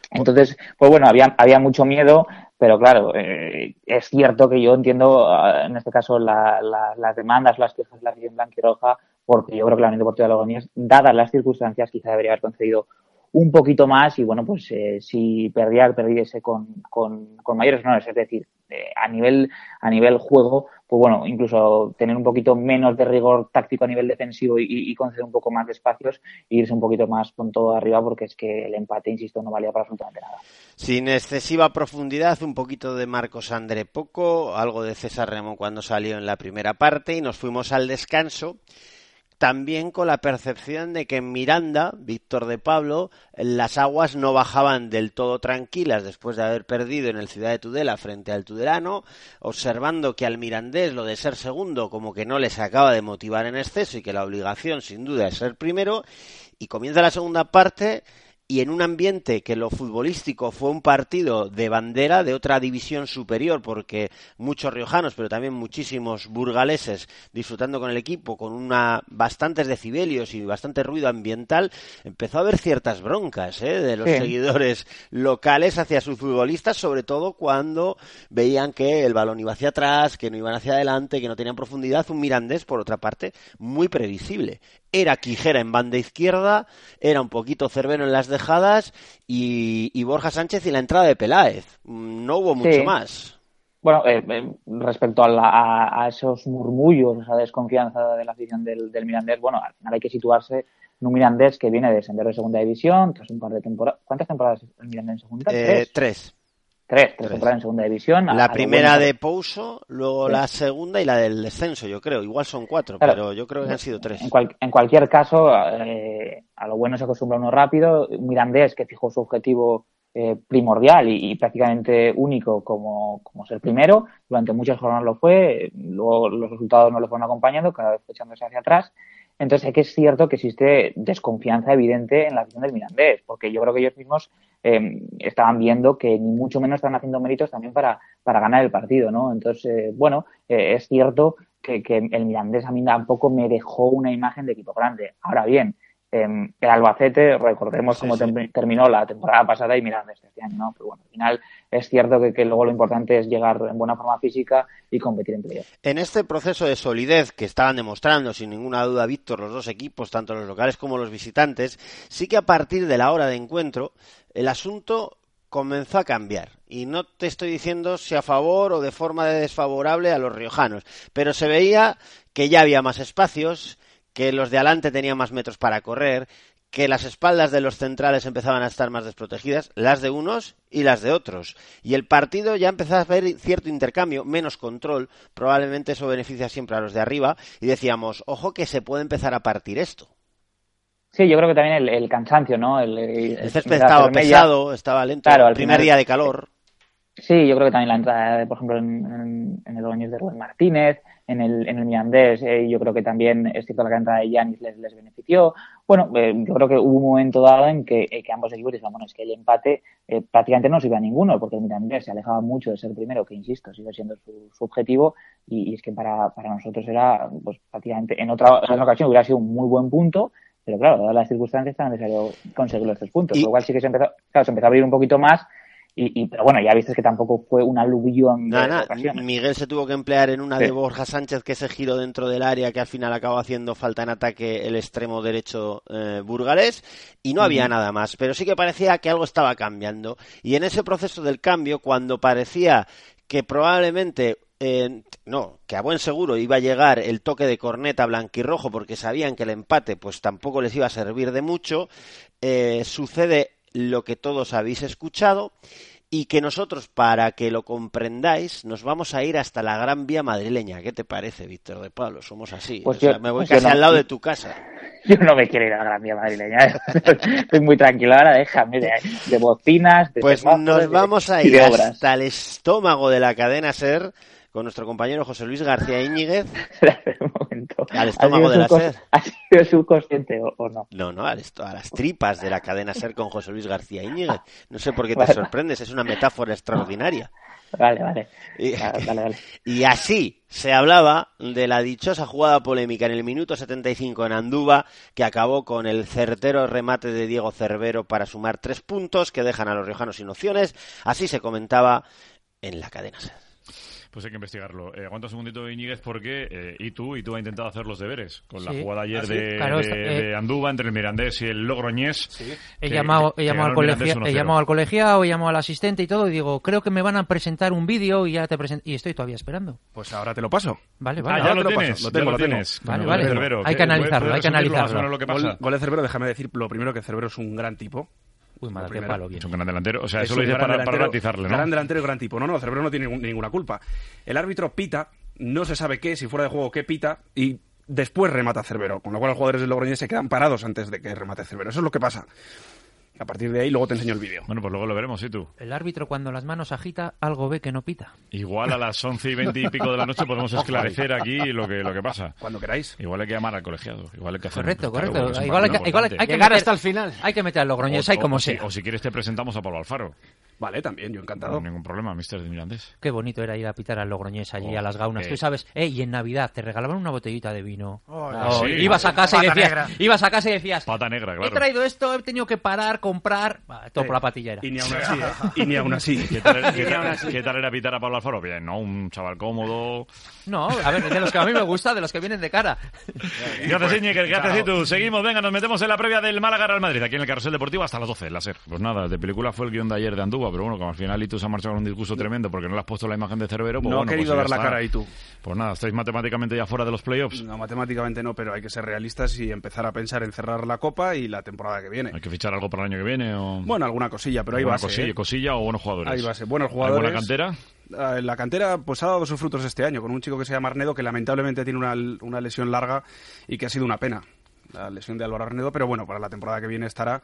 Entonces, pues bueno, había, había mucho miedo, pero claro, eh, es cierto que yo entiendo, uh, en este caso, la, la, las demandas, las quejas de la afición blanquirroja, porque yo creo que la Unión Deportiva de Logroñés, dadas las circunstancias, quizá debería haber concedido un poquito más y bueno, pues eh, si perdía, perdiese con, con, mayores honores, es decir, eh, a nivel a nivel juego, pues bueno, incluso tener un poquito menos de rigor táctico a nivel defensivo y, conceder un poco más de espacios e irse un poquito más con todo arriba porque es que el empate, insisto, no valía para absolutamente nada. Sin excesiva profundidad, un poquito de Marcos André Poco, algo de César Remo cuando salió en la primera parte y nos fuimos al descanso también con la percepción de que en Miranda, Víctor de Pablo, las aguas no bajaban del todo tranquilas después de haber perdido en el Ciudad de Tudela frente al Tudelano, observando que al mirandés lo de ser segundo como que no les acaba de motivar en exceso y que la obligación sin duda es ser primero, y comienza la segunda parte y en un ambiente que lo futbolístico fue un partido de bandera de otra división superior, porque muchos riojanos, pero también muchísimos burgaleses disfrutando con el equipo, con una bastantes decibelios y bastante ruido ambiental, empezó a haber ciertas broncas ¿eh? de los sí. seguidores locales hacia sus futbolistas, sobre todo cuando veían que el balón iba hacia atrás, que no iban hacia adelante, que no tenían profundidad. Un Mirandés, por otra parte, muy previsible era Quijera en banda izquierda, era un poquito Cervero en las dejadas y, y Borja Sánchez y la entrada de Peláez. No hubo mucho sí. más. Bueno, eh, eh, respecto a, la, a, a, esos murmullos, esa desconfianza de la afición del, del, Mirandés, bueno, al final hay que situarse en un Mirandés que viene de descender de segunda división, tras un par de temporadas. ¿Cuántas temporadas el Mirandés en segunda? Eh, tres. tres. Tres, tres, temporadas en segunda división. La a primera bueno. de Pouso, luego sí. la segunda y la del descenso, yo creo. Igual son cuatro, claro. pero yo creo que han sido tres. En, cual, en cualquier caso, eh, a lo bueno se acostumbra uno rápido. Mirandés, que fijó su objetivo eh, primordial y, y, prácticamente único como, como ser primero, durante muchas jornadas lo fue, luego los resultados no lo fueron acompañando, cada vez echándose hacia atrás. Entonces, es que es cierto que existe desconfianza evidente en la afición del Mirandés, porque yo creo que ellos mismos eh, estaban viendo que ni mucho menos están haciendo méritos también para, para ganar el partido, ¿no? Entonces, eh, bueno, eh, es cierto que, que, el Mirandés a mí tampoco me dejó una imagen de equipo grande. Ahora bien, eh, el Albacete, recordemos sí, cómo sí. terminó la temporada pasada y Mirandés este año, ¿no? Pero bueno, al final es cierto que, que, luego lo importante es llegar en buena forma física y competir en playoff. En este proceso de solidez que estaban demostrando, sin ninguna duda, Víctor, los dos equipos, tanto los locales como los visitantes, sí que a partir de la hora de encuentro, el asunto comenzó a cambiar. Y no te estoy diciendo si a favor o de forma desfavorable a los riojanos, pero se veía que ya había más espacios, que los de adelante tenían más metros para correr, que las espaldas de los centrales empezaban a estar más desprotegidas, las de unos y las de otros. Y el partido ya empezaba a haber cierto intercambio, menos control, probablemente eso beneficia siempre a los de arriba, y decíamos, ojo que se puede empezar a partir esto. Sí, yo creo que también el, el cansancio, ¿no? El, el, el césped estaba pesado, estaba lento, claro, el primer día de calor. Sí, yo creo que también la entrada, por ejemplo, en, en, en el Oñez de Rubén Martínez, en el, en el Mirandés, eh, yo creo que también es cierto la entrada de Yanis les, les benefició. Bueno, eh, yo creo que hubo un momento dado en que, eh, que ambos equipos dijeron, bueno, es que el empate eh, prácticamente no sirve a ninguno, porque el Mirandés se alejaba mucho de ser primero, que insisto, sigue siendo su, su objetivo, y, y, es que para, para nosotros era, pues prácticamente, en otra, en otra ocasión hubiera sido un muy buen punto, pero claro, dadas las circunstancias, era necesario conseguir los tres puntos, y... lo cual sí que se empezó, claro, se empezó a abrir un poquito más, Y, y- pero bueno, ya viste que tampoco fue un aluvión de. Miguel se tuvo que emplear en una Sí. de Borja Sánchez, que ese giro dentro del área que al final acabó haciendo falta en ataque el extremo derecho eh, burgalés, y no había nada más. Pero sí que parecía que algo estaba cambiando. Y en ese proceso del cambio, cuando parecía que probablemente. eh, no, que a buen seguro iba a llegar el toque de corneta blanquirrojo porque sabían que el empate pues tampoco les iba a servir de mucho, eh, sucede lo que todos habéis escuchado y que nosotros, para que lo comprendáis, nos vamos a ir hasta la Gran Vía madrileña. ¿Qué te parece, Víctor de Pablo? Somos así. Pues O sea, yo- me voy pues casi no. al lado de tu casa. Yo no me quiero ir a la Gran Vía madrileña. Estoy muy tranquilo ahora, déjame de, de bocinas, de Pues nos de- vamos a ir hasta el estómago de la cadena SER con nuestro compañero José Luis García Íñiguez. Al estómago de la ¿Ha sido SER. ¿Ha sido subconsciente o, o no? No, no, a las tripas de la cadena SER con José Luis García Íñiguez. No sé por qué te Vale. sorprendes, es una metáfora extraordinaria. Vale, vale. Y, Vale, vale, vale. y así se hablaba de la dichosa jugada polémica en el minuto 75 en Andúba, que acabó con el certero remate de Diego Cervero para sumar tres puntos que dejan a los riojanos sin opciones. Así se comentaba en la cadena SER. Pues hay que investigarlo. Eh, aguanta un segundito, Iñiguez, porque eh, y tú y tú has intentado hacer los deberes con la jugada ayer ¿Ah, sí? de, Claro, de- eh, de Andúba entre el Mirandés y el Logroñés. He que- llamado, he, llamado al colegia- he 1-0. llamado al colegiado, he llamado al asistente y todo, y digo, creo que me van a presentar un vídeo y ya te present- y estoy todavía esperando. Pues ahora te lo paso. Vale, Ah, vale. ya Ahora lo te tienes, paso. Lo ya tengo, lo tienes. Vale, vale. Hay que ¿Qué- analizarlo, hay que analizarlo. Gol, de Cervero, déjame decir lo primero que Cervero es un gran tipo. Uy, Lo qué palo, bien. Es un gran delantero. O sea, Es eso lo gran para, para delantero, matizarle, ¿no? Gran delantero y gran tipo. No, no, Cervero no tiene ningún- ninguna culpa. El árbitro pita, no se sabe qué, si fuera de juego qué pita, y después remata Cervero. Con lo cual los jugadores del Logroñés se quedan parados antes de que remate Cervero. Eso es lo que pasa. A partir de ahí luego te enseño el vídeo. Bueno, pues luego lo veremos, ¿y tú? El árbitro cuando las manos agita, algo ve que no pita. Igual a las 11 y 20 y pico de la noche podemos esclarecer aquí lo que, lo que pasa. Cuando queráis. Igual hay que llamar al colegiado. Igual hay que hacer Correcto, correcto. Igual hay que, igual hay que Llegar meter- hasta el final. Hay que meter al Logroñés, hay como o si- sea. O si quieres te presentamos a Pablo Alfaro. Vale, también, yo encantado. No ningún problema, mister de Mirandés. Qué bonito era ir a pitar al Logroñés allí Oh, a las gaunas. eh. Tú sabes, eh, y en Navidad te regalaban una botellita de vino. Oh, Oh, sí. Ibas a casa y decías, negra. ibas a casa y decías, Pata negra, he claro. traído esto, he tenido que parar, comprar, todo Eh, por la patillera. Y ni aún así, ¿eh? Y ni aún así. ¿Qué tal, qué tal- qué tal era pitar a Pablo Alfaro? Bien, ¿no? Un chaval cómodo. No, a ver, de los que a mí me gusta, de los que vienen de cara. Gracias, Iñigue, gracias, y tú. Seguimos, venga, nos metemos en la previa del Málaga Real Madrid, aquí en el Carrusel Deportivo hasta las 12, la SER. Pues nada, de película fue el guion de ayer de Andúa, pero bueno, como al final Itu se ha marchado con un discurso tremendo porque no le has puesto la imagen de Cervero, pues No ha bueno, querido pues dar la está. cara a Itu. Pues nada, estáis matemáticamente ya fuera de los playoffs. No, matemáticamente no, pero hay que ser realistas y empezar a pensar en cerrar la Copa y la temporada que viene. ¿Hay que fichar algo para el año que viene? O... Bueno, alguna cosilla, pero ahí ¿Alguna va a ser. cosilla, ¿eh? cosilla o buenos jugadores? Ahí va a ser. Buenos ¿Hay jugadores. buena cantera? En La cantera pues ha dado sus frutos este año con un chico que se llama Arnedo que lamentablemente tiene una, una lesión larga y que ha sido una pena la lesión de Álvaro Arnedo pero bueno para la temporada que viene estará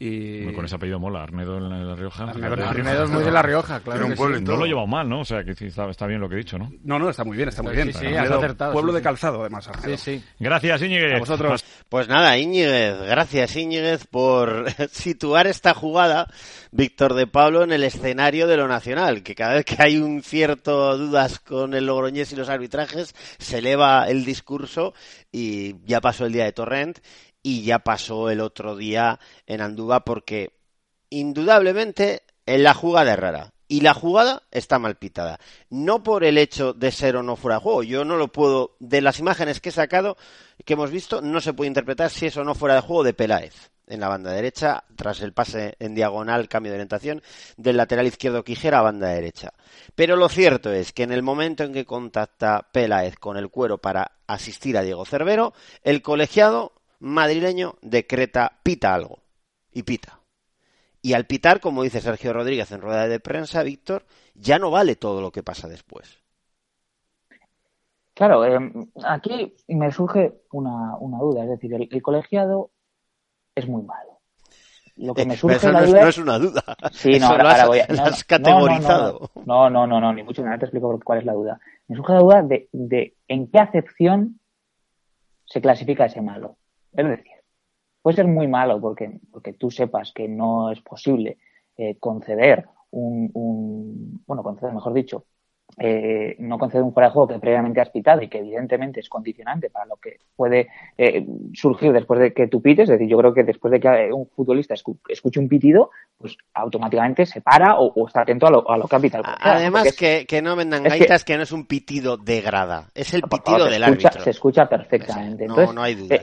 y Con ese apellido mola, Arnedo en la, Rioja. Arnedo-. Arnedo es muy de La Rioja, claro que sí. No lo he llevado mal, ¿no? O sea, que sí, está, está bien lo que he dicho, ¿no? no no está muy bien está muy Sí, bien sí, Arnedo, has acertado, pueblo sí, de sí. calzado además Arnedo. Gracias, Íñiguez. A vosotros. Pues nada, Íñiguez, gracias Íñiguez por situar esta jugada, Víctor de Pablo, en el escenario de lo nacional, que cada vez que hay un cierto dudas con el Logroñés y los arbitrajes, se eleva el discurso y ya pasó el día de Torrent y ya pasó el otro día en Andúba porque indudablemente en la jugada es rara. Y la jugada está mal pitada. No por el hecho de ser o no fuera de juego. Yo no lo puedo, de las imágenes que he sacado, que hemos visto, no se puede interpretar si es o no fuera de juego de Peláez. En la banda derecha, tras el pase en diagonal, cambio de orientación, del lateral izquierdo Quijera a banda derecha. Pero lo cierto es que en el momento en que contacta Peláez con el cuero para asistir a Diego Cervero, el colegiado madrileño decreta pita algo. Y pita. Y al pitar, como dice Sergio Rodríguez en rueda de prensa, Víctor, ya no vale todo lo que pasa después. Claro, eh, aquí me surge una, una duda, es decir, el, el colegiado es muy malo. Lo que Eh, me pero surge eso la no es- no es una duda. Sí, no, ahora, has- ahora voy a... no, has no, no, categorizado. No, no, no, no, ni mucho nada, te explico cuál es la duda. Me surge la duda de, de en qué acepción se clasifica ese malo. Es decir, puede ser muy malo porque, porque tú sepas que no es posible eh, conceder un, un- bueno, conceder, mejor dicho, eh, no concede un fuera de juego que previamente has pitado y que evidentemente es condicionante para lo que puede eh, surgir después de que tú pites, es decir, yo creo que después de que un futbolista escu- escuche un pitido, pues automáticamente se para o, o está atento a lo, a lo que ha pitado. Además es- que, que no vendan que- gaitas que no es un pitido de grada, es el pitido favor, del escucha, árbitro. Se escucha perfectamente. No, Entonces, no hay duda.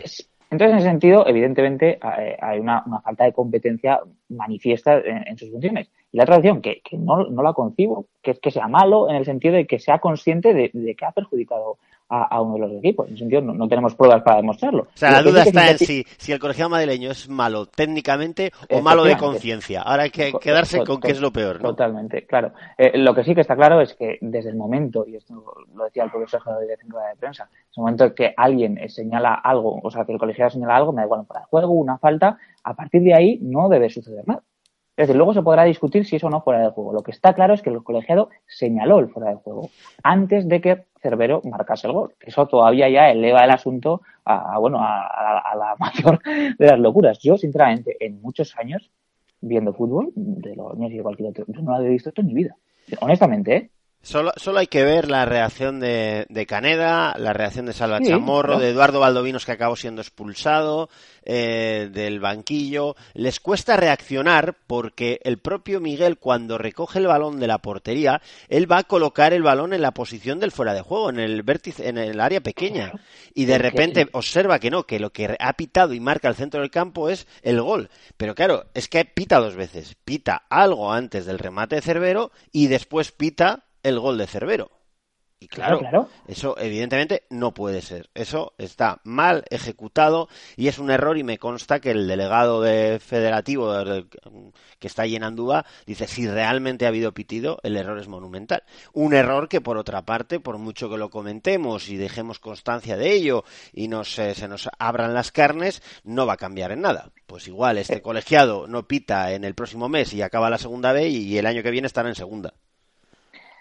Entonces, en ese sentido, evidentemente, eh, hay una, falta de competencia manifiesta en, sus funciones. Y la otra que, que no, no la concibo, que es que sea malo en el sentido de que sea consciente de que ha perjudicado a, a uno de los equipos. En ese sentido, no, no tenemos pruebas para demostrarlo. O sea, la duda sí está en si, si el colegiado madrileño es malo técnicamente o malo de conciencia. Ahora hay que quedarse co- con co- qué es lo peor, ¿no? Totalmente, claro. Eh, lo que sí que está claro es que desde el momento, y esto lo decía el profesor en rueda de prensa, desde el momento que alguien señala algo, o sea, que el colegiado señala algo, me da igual un fuera de juego, una falta, a partir de ahí no debe suceder nada. Es decir, luego se podrá discutir si eso no fuera de juego. Lo que está claro es que el colegiado señaló el fuera de juego antes de que Cervero marcase el gol. Eso todavía ya eleva el asunto a, bueno, a, a- la mayor de las locuras. Yo, sinceramente, en muchos años, viendo fútbol, de los niños y de cualquier otro, yo no lo había visto esto en mi vida. Honestamente, ¿eh? Solo, solo hay que ver la reacción de, de Caneda, la reacción de Salva Sí, Chamorro, de Eduardo Valdovinos que acabó siendo expulsado, eh, del banquillo. Les cuesta reaccionar porque el propio Miguel cuando recoge el balón de la portería, él va a colocar el balón en la posición del fuera de juego, en el vértice, en el área pequeña. Y de repente observa que no, que lo que ha pitado y marca el centro del campo es el gol. Pero claro, es que pita dos veces. Pita algo antes del remate de Cervero y después pita el gol de Cervero. Y claro, Claro, claro. eso evidentemente no puede ser. Eso está mal ejecutado y es un error y me consta que el delegado de federativo que está allí en Andúa dice si realmente ha habido pitido, el error es monumental. Un error que por otra parte, por mucho que lo comentemos y dejemos constancia de ello y nos, eh, se nos abran las carnes, no va a cambiar en nada. Pues igual este colegiado no pita en el próximo mes y acaba la segunda B y el año que viene estará en segunda.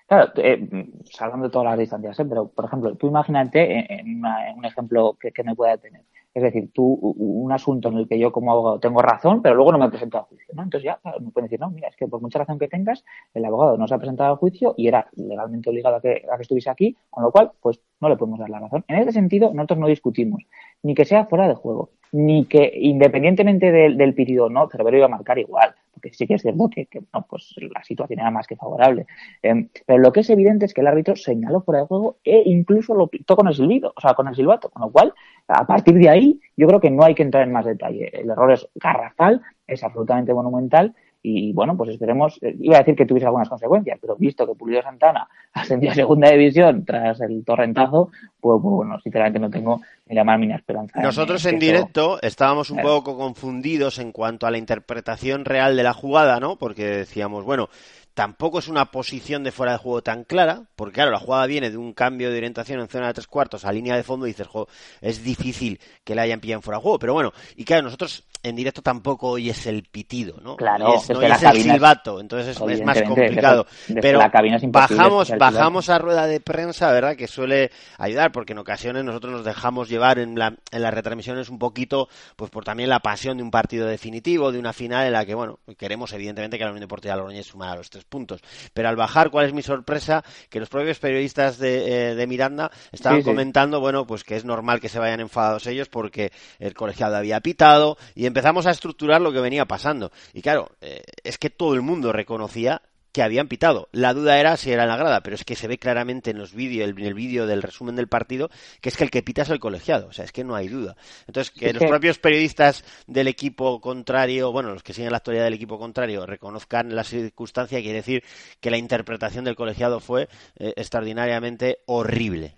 Claro, eh, salvando todas las distancias, ¿eh? pero por ejemplo, tú imagínate en, una- un ejemplo que, que me pueda tener. Es decir, tú, un asunto en el que yo como abogado tengo razón, pero luego no me presento al juicio, ¿no? Entonces ya, claro, me pueden decir, no, mira, es que por mucha razón que tengas, el abogado no se ha presentado al juicio y era legalmente obligado a que, a que estuviese aquí, con lo cual, pues no le podemos dar la razón. En ese sentido, nosotros no discutimos ni que sea fuera de juego, ni que independientemente del, del pitido no, Cervero iba a marcar igual, porque sí que es cierto que, que, no, pues la situación era más que favorable. Eh, pero lo que es evidente es que el árbitro señaló fuera de juego e incluso lo pitó con el silbido, o sea, con el silbato, con lo cual, a partir de ahí, yo creo que no hay que entrar en más detalle. El error es garrafal, es absolutamente monumental y bueno, pues esperemos, eh, iba a decir que tuviese algunas consecuencias, pero visto que Pulido Santana ascendió a segunda división tras el torrentazo, pues, pues, bueno, sinceramente no tengo ni la más mínima esperanza. Nosotros en eso- directo estábamos un Claro. poco confundidos en cuanto a la interpretación real de la jugada, ¿no? Porque decíamos, bueno, tampoco es una posición de fuera de juego tan clara, porque claro, la jugada viene de un cambio de orientación en zona de tres cuartos a línea de fondo y dices, jo, es difícil que la hayan pillado en fuera de juego, pero bueno, y claro, nosotros en directo tampoco oyes el pitido, ¿no? Claro, Oyes- es no oyes el cabina silbato, entonces es, es más complicado. desde- desde pero la cabina es imposible bajamos, bajamos a rueda de prensa, ¿verdad? Que suele ayudar, porque en ocasiones nosotros nos dejamos llevar en, la, en las retransmisiones un poquito, pues por también la pasión de un partido definitivo, de una final en la que, bueno, queremos evidentemente que la Unión Deportiva Logroñés sumara los tres puntos. Pero al bajar, ¿cuál es mi sorpresa? Que los propios periodistas de, eh, de Miranda estaban Sí, sí. comentando, bueno, pues que es normal que se vayan enfadados ellos porque el colegiado había pitado y empezamos a estructurar lo que venía pasando. Y claro, eh, es que todo el mundo reconocía que habían pitado. La duda era si era en la grada, pero es que se ve claramente en los vídeos, en el vídeo del resumen del partido, que es que el que pita es el colegiado. O sea, es que no hay duda. Entonces, que los propios periodistas del equipo contrario, bueno, los que siguen la actualidad del equipo contrario, reconozcan la circunstancia, quiere decir que la interpretación del colegiado fue eh, extraordinariamente horrible.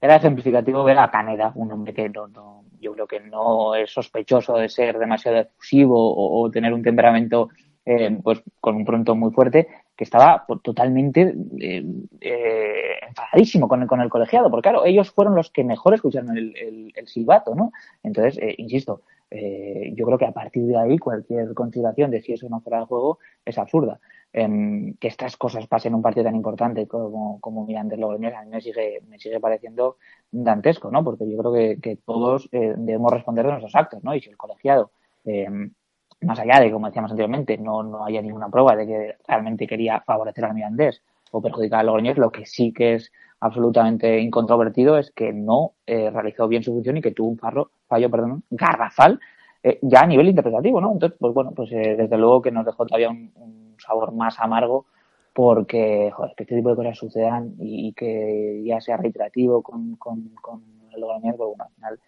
Era ejemplificativo ver a Caneda, un hombre que no, no- yo creo que no es sospechoso de ser demasiado efusivo o, tener un temperamento eh, pues con un pronto muy fuerte, que estaba totalmente eh, eh, enfadadísimo con el, con el colegiado, porque claro, ellos fueron los que mejor escucharon el, el- el silbato, ¿no? Entonces, eh, insisto, eh, yo creo que a partir de ahí cualquier consideración de si eso no fuera de juego es absurda. Que estas cosas pasen en un partido tan importante como, como Mirandés Logroñés a mí me sigue, me sigue pareciendo dantesco, ¿no? Porque yo creo que, todos eh, debemos responder de nuestros actos, ¿no? Y si el colegiado, em, más allá de, como decíamos anteriormente, no, no haya ninguna prueba de que realmente quería favorecer al Mirandés o perjudicar a Logroñés. Lo que sí que es absolutamente incontrovertido es que no eh, realizó bien su función y que tuvo un fallo perdón, garrafal eh, ya a nivel interpretativo, ¿no? Entonces, pues bueno, pues eh, desde luego que nos dejó todavía un, sabor más amargo porque, joder, que este tipo de cosas sucedan y, que ya sea reiterativo con, con, con el Logroñés, pues bueno, al final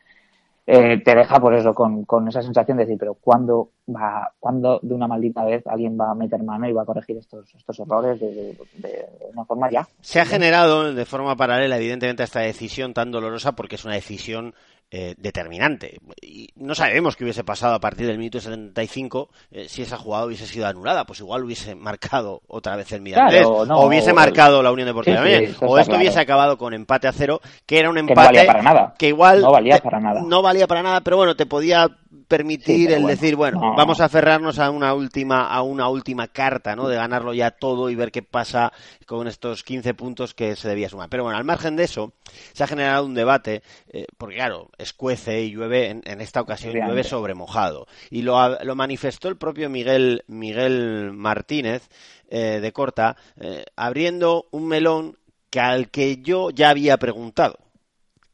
eh, te deja por eso con, esa sensación de decir, pero ¿cuándo va, cuándo de una maldita vez alguien va a meter mano y va a corregir estos, errores de, de- de una forma ya? Se ha generado de forma paralela, evidentemente, a esta decisión tan dolorosa porque es una decisión eh, determinante. Y no sabemos qué hubiese pasado a partir del minuto 75 eh, si esa jugada hubiese sido anulada. Pues igual hubiese marcado otra vez el Mirandés. Claro, no, o hubiese marcado la Unión Deportiva Sí, O esto claro. hubiese acabado con empate a cero, que era un Que no empate valía para nada. que igual No valía para nada. no valía para nada, pero bueno, te podía permitir Sí, el bueno, decir, bueno, no. vamos a aferrarnos a una última a una última carta, ¿no? De ganarlo ya todo y ver qué pasa con estos 15 puntos que se debía sumar. Pero bueno, al margen de eso, se ha generado un debate, eh, porque claro, escuece y llueve, en, en esta ocasión llueve sobre mojado. Y lo, ha- lo manifestó el propio Miguel, Miguel Martínez eh, de Corta, eh, abriendo un melón que al que yo ya había preguntado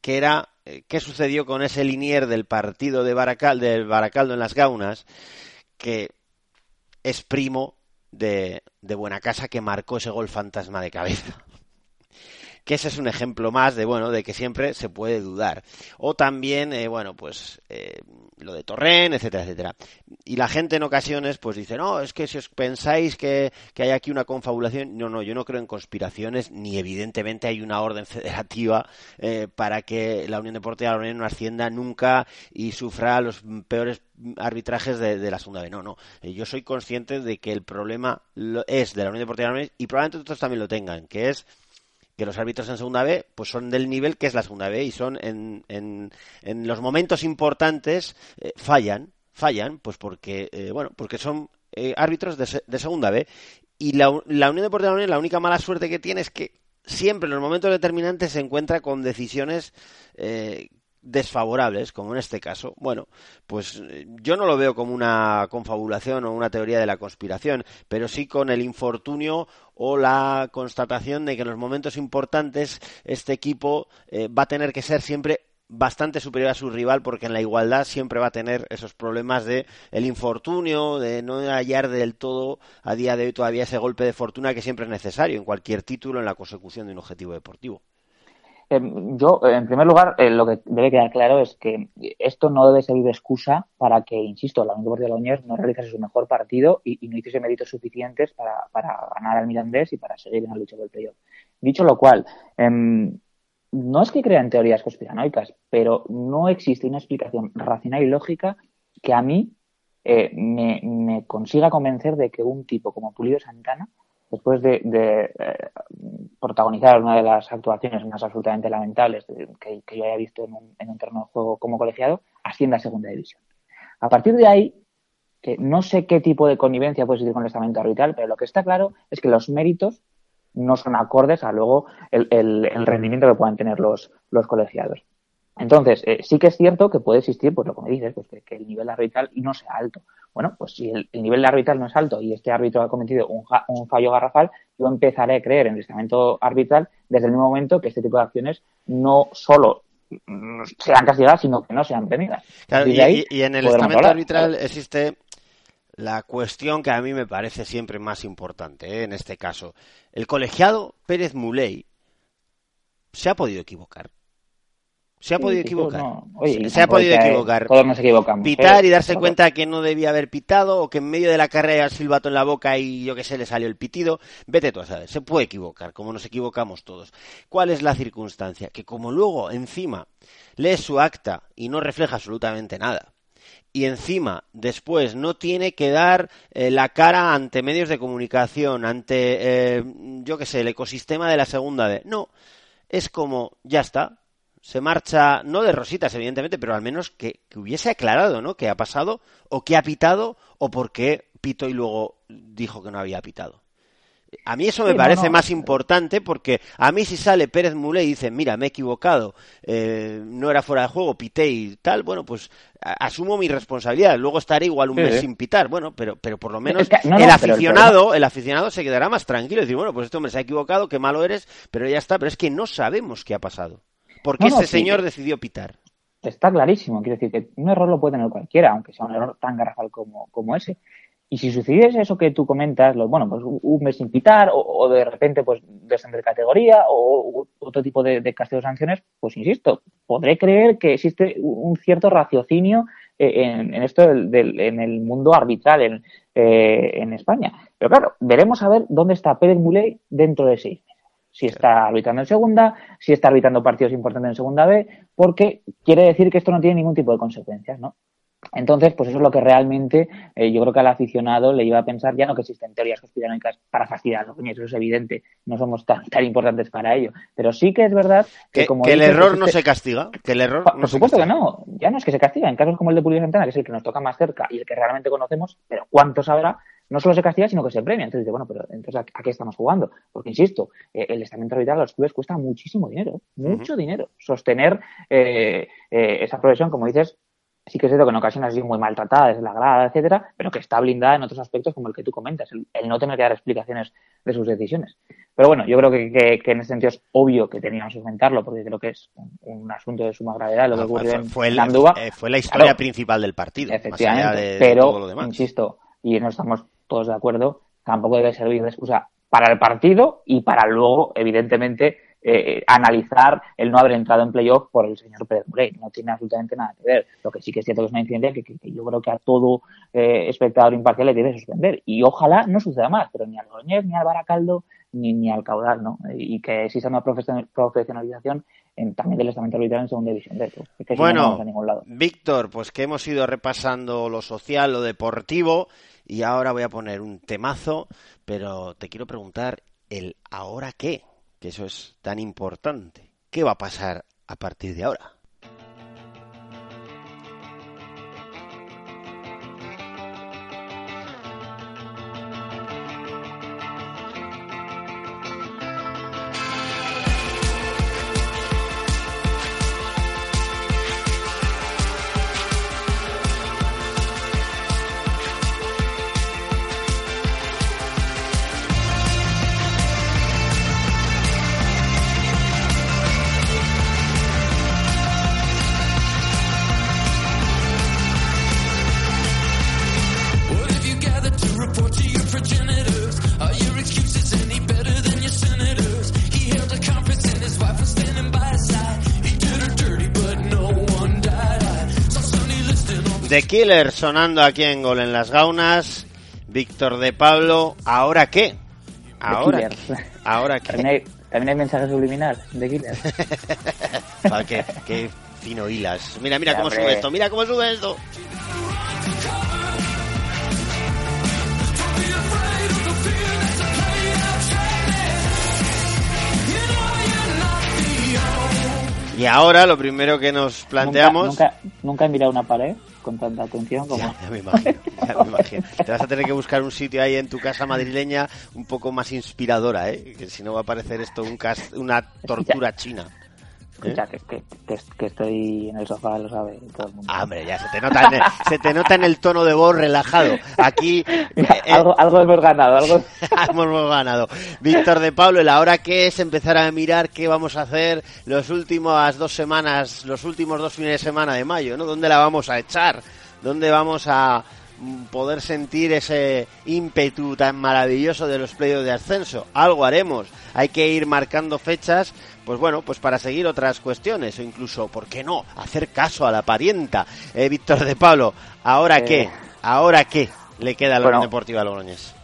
que era qué sucedió con ese linier del partido de del Baracaldo en las Gaunas, que es primo de, de Buenacasa que marcó ese gol fantasma de cabeza. Que ese es un ejemplo más de bueno de que siempre se puede dudar. O también, eh, bueno, pues eh, lo de Torren, etcétera, etcétera. Y la gente en ocasiones pues dice, no, es que si os pensáis que, que hay aquí una confabulación, no, no, yo no creo en conspiraciones, ni evidentemente hay una orden federativa eh, para que la Unión Deportiva de la Unión no ascienda nunca y sufra los peores arbitrajes de, de la segunda B. No, no. Eh, Yo soy consciente de que el problema es de la Unión Deportiva de la Unión y probablemente otros también lo tengan, que es que los árbitros en segunda B pues son del nivel que es la segunda B y son en, en, en los momentos importantes eh, fallan fallan pues porque eh, bueno porque son eh, árbitros de, de segunda B. Y la, la Unión Deportiva de la Unión la única mala suerte que tiene es que siempre en los momentos determinantes se encuentra con decisiones eh, desfavorables, como en este caso, bueno, pues eh, yo no lo veo como una confabulación o una teoría de la conspiración, pero sí con el infortunio o la constatación de que en los momentos importantes este equipo eh, va a tener que ser siempre bastante superior a su rival porque en la igualdad siempre va a tener esos problemas de el infortunio, de no hallar del todo a día de hoy todavía ese golpe de fortuna que siempre es necesario en cualquier título en la consecución de un objetivo deportivo. Eh, yo, eh, en primer lugar, eh, lo que debe quedar claro es que esto no debe servir de excusa para que, insisto, la Unión de no realizase su mejor partido y, no hiciese méritos suficientes para, ganar al Mirandés y para seguir en la lucha por el playoff. Dicho lo cual, em, no es que crean teorías conspiranoicas, pero no existe una explicación racional y lógica que a mí eh, me, me consiga convencer de que un tipo como Pulido Santana, después de, eh, protagonizar una de las actuaciones más absolutamente lamentables que, que yo haya visto en un, en un terreno de juego como colegiado, ascienda a segunda división. A partir de ahí, que no sé qué tipo de connivencia puede existir con el estamento arbitral, pero lo que está claro es que los méritos no son acordes a luego el, el- el rendimiento que puedan tener los colegiados. Entonces, eh, sí que es cierto que puede existir, pues lo que me dices, pues que, que el nivel arbitral no sea alto. Bueno, pues si el, el nivel arbitral no es alto y este árbitro ha cometido un, ja- un fallo garrafal, yo empezaré a creer en el estamento arbitral desde el mismo momento que este tipo de acciones no solo mm, sean castigadas, sino que no sean premiadas. Claro, Y y, de ahí y- y en el estamento arbitral existe la cuestión que a mí me parece siempre más importante ¿eh? en este caso. El colegiado Pérez Muley se ha podido equivocar. Se ha Sí, podido equivocar. no. Oye, se, ha podido que equivocar. todos nos equivocamos, Pitar ¿eh? y darse cuenta que no debía haber pitado o que en medio de la carrera el silbato en la boca y yo que sé le salió el pitido. Vete tú a saber. Se puede equivocar, como nos equivocamos todos. ¿Cuál es la circunstancia? Que como luego encima lees su acta y no refleja absolutamente nada y encima después no tiene que dar eh, la cara ante medios de comunicación, ante, eh, yo qué sé, el ecosistema de la segunda B. No, es como, ya está, se marcha, no de rositas, evidentemente, pero al menos que, que hubiese aclarado, ¿no? ¿Qué ha pasado? ¿O qué ha pitado? ¿O por qué pitó y luego dijo que no había pitado? A mí eso me Sí, parece no. más importante porque a mí si sale Pérez Mulé y dice, mira, me he equivocado, eh, no era fuera de juego, pité y tal, bueno, pues a- asumo mi responsabilidad. Luego estaré igual un Sí, mes sin pitar, bueno, pero, pero por lo menos Es que- no, el no, pero el aficionado, el aficionado se quedará más tranquilo y decir, bueno, pues este hombre se ha equivocado, qué malo eres, pero ya está. Pero es que no sabemos qué ha pasado. No, este sí. señor decidió pitar. Está clarísimo, quiero decir que un error lo puede tener cualquiera, aunque sea un error tan garrafal como, como ese. Y si sucediese eso que tú comentas, lo, bueno, pues un mes sin pitar, o, o de repente pues descender categoría, o, o otro tipo de, de castigo o sanciones, pues insisto, podré creer que existe un cierto raciocinio eh, en, en esto del, del- en el mundo arbitral en, eh, en España. Pero claro, veremos a ver dónde está Pérez Muley dentro de seis meses. Si está arbitrando en segunda, si está arbitrando partidos importantes en segunda B, porque quiere decir que esto no tiene ningún tipo de consecuencias, ¿no? Entonces, pues eso es lo que realmente eh, yo creo que al aficionado le iba a pensar, ya no que existen teorías conspiranoicas para fastidiarlo, coño, eso es evidente, no somos tan, tan importantes para ello. Pero sí que es verdad que, Que, como que el dices, error pues no este- se castiga. Que el error por, no se supuesto que no, ya no es que se castiga. En casos como el de Julio Santana, que es el que nos toca más cerca y el que realmente conocemos, pero ¿cuántos habrá? No solo se castiga, sino que se premia. Entonces, dice, bueno, pero entonces ¿a, qué estamos jugando? Porque, insisto, eh, el estamento arbitral a los clubes cuesta muchísimo dinero, mucho dinero. Sostener eh, eh, esa profesión, como dices, sí que es cierto que en ocasiones ha sido muy maltratada desde la grada, etcétera, pero que está blindada en otros aspectos como el que tú comentas, el, el no tener que dar explicaciones de sus decisiones. Pero bueno, yo creo que, que- que en ese sentido es obvio que teníamos que comentarlo, porque creo que es un, un asunto de suma gravedad lo que Ah, fue, ocurrió fue- en Andúba. eh, fue la historia Claro, principal del partido. Más allá Efectivamente, de pero, todo lo demás. insisto, y no estamos todos de acuerdo, tampoco debe servir de excusa para el partido y para luego, evidentemente, eh, analizar el no haber entrado en playoff por el señor Pérez Murray. No tiene absolutamente nada que ver. Lo que sí que es cierto que es una incidencia que, yo creo que a todo eh, espectador imparcial le que suspender. Y ojalá no suceda más, pero ni al Logroñés, ni al Baracaldo, ni, ni al Caudal, ¿no? Y que exista una profesion- profesionalización en- también del estamento arbitral en segunda división de hecho. Que no, Bueno, a ningún lado. Víctor, pues que hemos ido repasando lo social, lo deportivo, y ahora voy a poner un temazo, pero te quiero preguntar el ahora qué, que eso es tan importante. ¿Qué va a pasar a partir de ahora? The Killer sonando aquí en Gol en las Gaunas. Víctor de Pablo, ¿ahora qué? ¿Ahora qué? ¿Ahora qué? También hay, también hay mensaje subliminal de Killer. Qué, qué fino hilas. Mira, mira cómo sube esto, mira cómo sube esto. Y ahora lo primero que nos planteamos... Nunca, nunca, nunca he mirado una pared con tanta atención como. Ya, ya me imagino, ya me imagino. Te vas a tener que buscar un sitio ahí en tu casa madrileña un poco más inspiradora, ¿eh? Que si no va a parecer esto un cas- una tortura china. ¿Eh? Escucha, que, que, que, que estoy en el sofá, lo sabe todo el mundo. Ah, hombre, ya se te nota en el, se te nota en el tono de voz relajado. Aquí eh, algo, algo hemos ganado, algo. hemos ganado. Víctor de Pablo, el ahora que es empezar a mirar qué vamos a hacer los últimos dos semanas, los últimos dos fines de semana de mayo, ¿no? ¿Dónde la vamos a echar? ¿Dónde vamos a mm, poder sentir ese ímpetu tan maravilloso de los playoffs de ascenso? Algo haremos. Hay que ir marcando fechas, pues bueno, pues para seguir otras cuestiones o incluso, ¿por qué no? Hacer caso a la parienta. Eh, Víctor de Pablo, ¿ahora Eh, qué? ¿Ahora qué le queda a la bueno. Unión Deportiva Logroñés?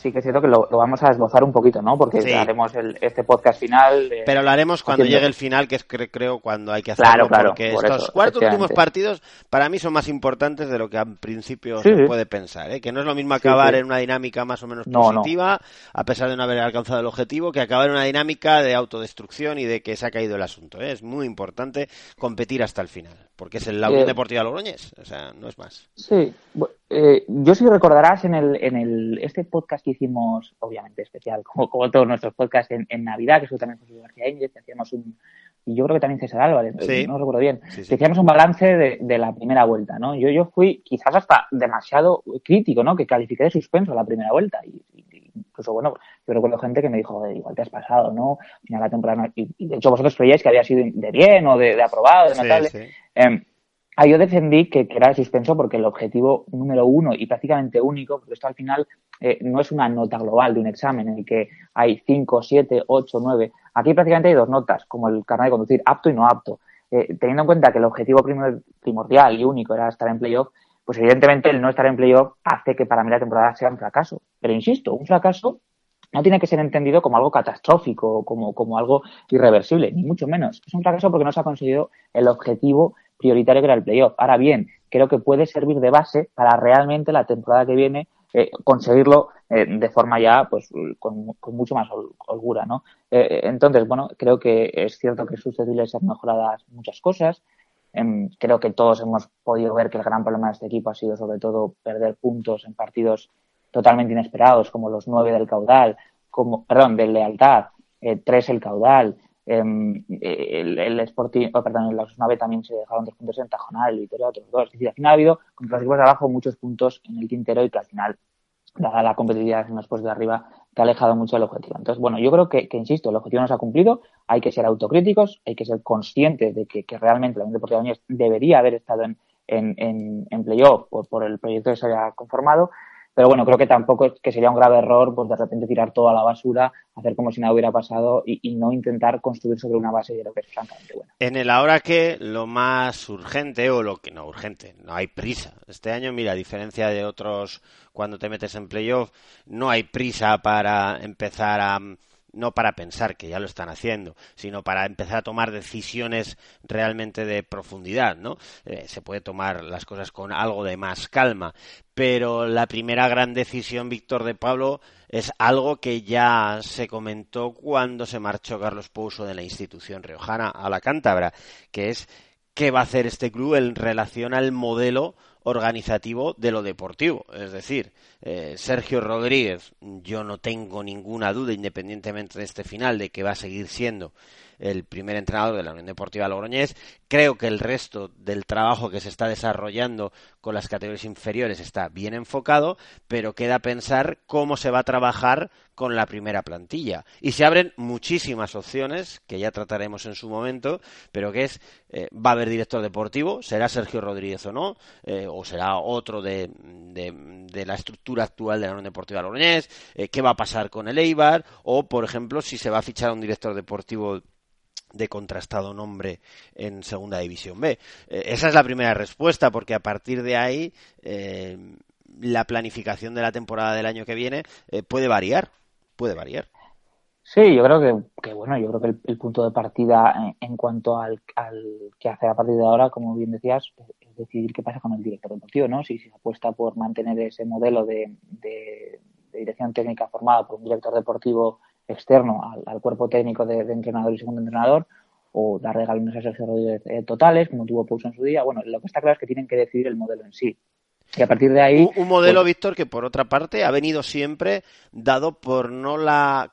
Sí que es cierto que lo, lo vamos a esbozar un poquito, ¿no? Porque Sí. haremos el, este podcast final. eh, Pero lo haremos cuando haciendo- llegue el final, que es cre- creo cuando hay que hacerlo, Claro, claro, porque por estos eso, cuatro últimos partidos para mí son más importantes de lo que en principio Sí, se sí. puede pensar, ¿eh? que no es lo mismo acabar en una dinámica más o menos No, no. positiva, a pesar de no haber alcanzado el objetivo, que acabar en una dinámica de autodestrucción y de que se ha caído el asunto. ¿eh? Es muy importante competir hasta el final, porque es el la Unión Eh, Deportiva Logroñés, o sea, no es más. Sí, eh, yo sí recordarás en el, en el este podcast que hicimos, obviamente especial, como, como todos nuestros podcasts en, en Navidad, que eso también José García Íñiguez, que hacíamos un, y yo creo que también César Álvarez, Sí. no recuerdo bien, Sí, sí. que hicimos un balance de, de la primera vuelta, ¿no? Yo, yo fui quizás hasta demasiado crítico, ¿no? Que califiqué de suspenso la primera vuelta y, incluso, bueno, yo recuerdo gente que me dijo, "Joder, igual te has pasado, ¿no? Al final la temporada, y, y de hecho vosotros creíais que había sido de bien o de, de aprobado, de Sí, notable. sí. Ah, yo defendí que, que era de suspenso porque el objetivo número uno y prácticamente único, porque esto al final eh, no es una nota global de un examen en el que hay 5, 7, 8, 9. Aquí prácticamente hay dos notas, como el carnet de conducir, apto y no apto. Eh, teniendo en cuenta que el objetivo primordial y único era estar en playoff, pues evidentemente el no estar en playoff hace que para mí la temporada sea un fracaso. Pero insisto, un fracaso no tiene que ser entendido como algo catastrófico como, como algo irreversible, ni mucho menos. Es un fracaso porque no se ha conseguido el objetivo prioritario que era el playoff. Ahora bien, creo que puede servir de base para realmente la temporada que viene eh, conseguirlo eh, de forma ya pues con, mucho más hol- holgura, ¿no? Eh, entonces, bueno, creo que es cierto que es susceptible ser mejoradas muchas cosas. Em, creo que todos hemos podido ver que el gran problema de este equipo ha sido sobre todo perder puntos en partidos totalmente inesperados, como los nueve del caudal, como, perdón, del lealtad, tres el caudal, el, el Sporting, oh, perdón, en los nueve también se dejaron dos puntos en Tajonal, el Vitoria otros dos. Es decir, al final ha habido contra los equipos de abajo muchos puntos en el tintero y que al final, dada la competitividad en los puestos de arriba, te ha alejado mucho del objetivo. Entonces, bueno, yo creo que, que, insisto, el objetivo no se ha cumplido, hay que ser autocríticos, hay que ser conscientes de que, realmente la Unión Deportiva Bañés debería haber estado en, en, en, en playoff por, por el proyecto que se haya conformado, pero bueno, creo que tampoco es que sería un grave error pues de repente tirar todo a la basura, hacer como si nada hubiera pasado y, y no intentar construir sobre una base de lo que es francamente buena. En el ahora que lo más urgente o lo que no urgente, no hay prisa. Este año, mira, a diferencia de otros cuando te metes en playoff, no hay prisa para empezar a no para pensar que ya lo están haciendo, sino para empezar a tomar decisiones realmente de profundidad, ¿no? Eh, se puede tomar las cosas con algo de más calma, pero la primera gran decisión, Víctor de Pablo, es algo que ya se comentó cuando se marchó Carlos Pouso de la institución riojana a la Cántabra, que es qué va a hacer este club en relación al modelo organizativo de lo deportivo. Es decir, eh, Sergio Rodríguez, yo no tengo ninguna duda, independientemente de este final, de que va a seguir siendo el primer entrenador de la Unión Deportiva Logroñés. Creo que el resto del trabajo que se está desarrollando con las categorías inferiores está bien enfocado, pero queda pensar cómo se va a trabajar con la primera plantilla. Y se abren muchísimas opciones, que ya trataremos en su momento, pero que es, eh, va a haber director deportivo, será Sergio Rodríguez o no, eh, o será otro de, de, la estructura actual de la Unión Deportiva Logroñés, eh, qué va a pasar con el Eibar, o por ejemplo, si se va a fichar a un director deportivo de contrastado nombre en Segunda División B. Eh, esa es la primera respuesta, porque a partir de ahí eh, la planificación de la temporada del año que viene puede variar, puede variar. Sí, yo creo que, bueno, yo creo que el, punto de partida en, cuanto al, que hacer a partir de ahora, como bien decías, es decidir qué pasa con el director deportivo, ¿no? Si, se apuesta por mantener ese modelo de, de, dirección técnica formada por un director deportivo externo al, cuerpo técnico de, entrenador y segundo entrenador o darle galones a Sergio Rodríguez eh, totales, como tuvo Pouso en su día. Bueno, lo que está claro es que tienen que decidir el modelo en sí. Y a partir de ahí. Un, un modelo, pues, Víctor, que por otra parte ha venido siempre dado por no la.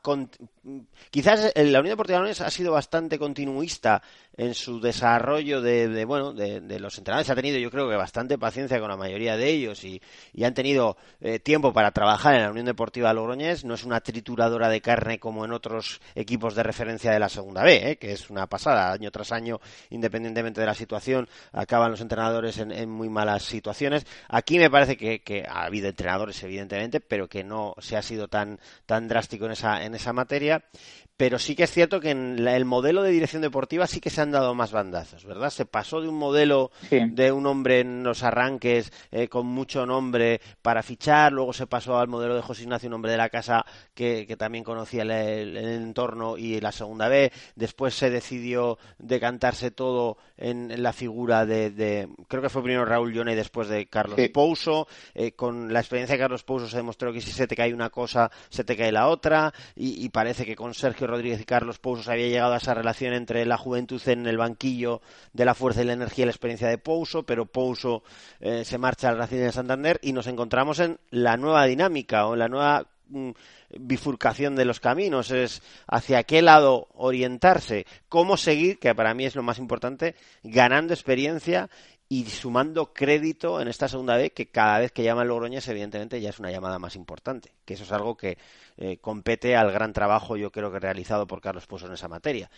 Quizás la Unión Deportiva Leones ha sido bastante continuista en su desarrollo de, bueno de, de, los entrenadores. Ha tenido yo creo que bastante paciencia con la mayoría de ellos y, y han tenido eh, tiempo para trabajar en la Unión Deportiva Logroñés. No es una trituradora de carne como en otros equipos de referencia de la segunda B ¿eh? que es una pasada. Año tras año independientemente de la situación acaban los entrenadores en, en muy malas situaciones. Aquí me parece que, que, ha habido entrenadores evidentemente pero que no se ha sido tan tan drástico en esa en esa materia Yeah. Pero sí que es cierto que en la, el modelo de dirección deportiva sí que se han dado más bandazos, ¿verdad? Se pasó de un modelo sí. de un hombre en los arranques eh, con mucho nombre para fichar, luego se pasó al modelo de José Ignacio, un hombre de la casa que, que también conocía el, el, el, entorno y la segunda B, después se decidió decantarse todo en, en la figura de, de, creo que fue primero Raúl Llone y después de Carlos sí. Pouso, eh, con la experiencia de Carlos Pouso se demostró que si se te cae una cosa, se te cae la otra, y, y parece que con Sergio Rodríguez y Carlos Pouso había llegado a esa relación entre la juventud en el banquillo de la fuerza y la energía y la experiencia de Pouso, pero Pouso eh, se marcha al Racing de Santander y nos encontramos en la nueva dinámica o en la nueva mm, bifurcación de los caminos, es hacia qué lado orientarse, cómo seguir, que para mí es lo más importante, ganando experiencia y sumando crédito en esta segunda vez que cada vez que llama el Logroñés evidentemente ya es una llamada más importante que eso es algo que eh, compete al gran trabajo yo creo que realizado por Carlos Pozo en esa materia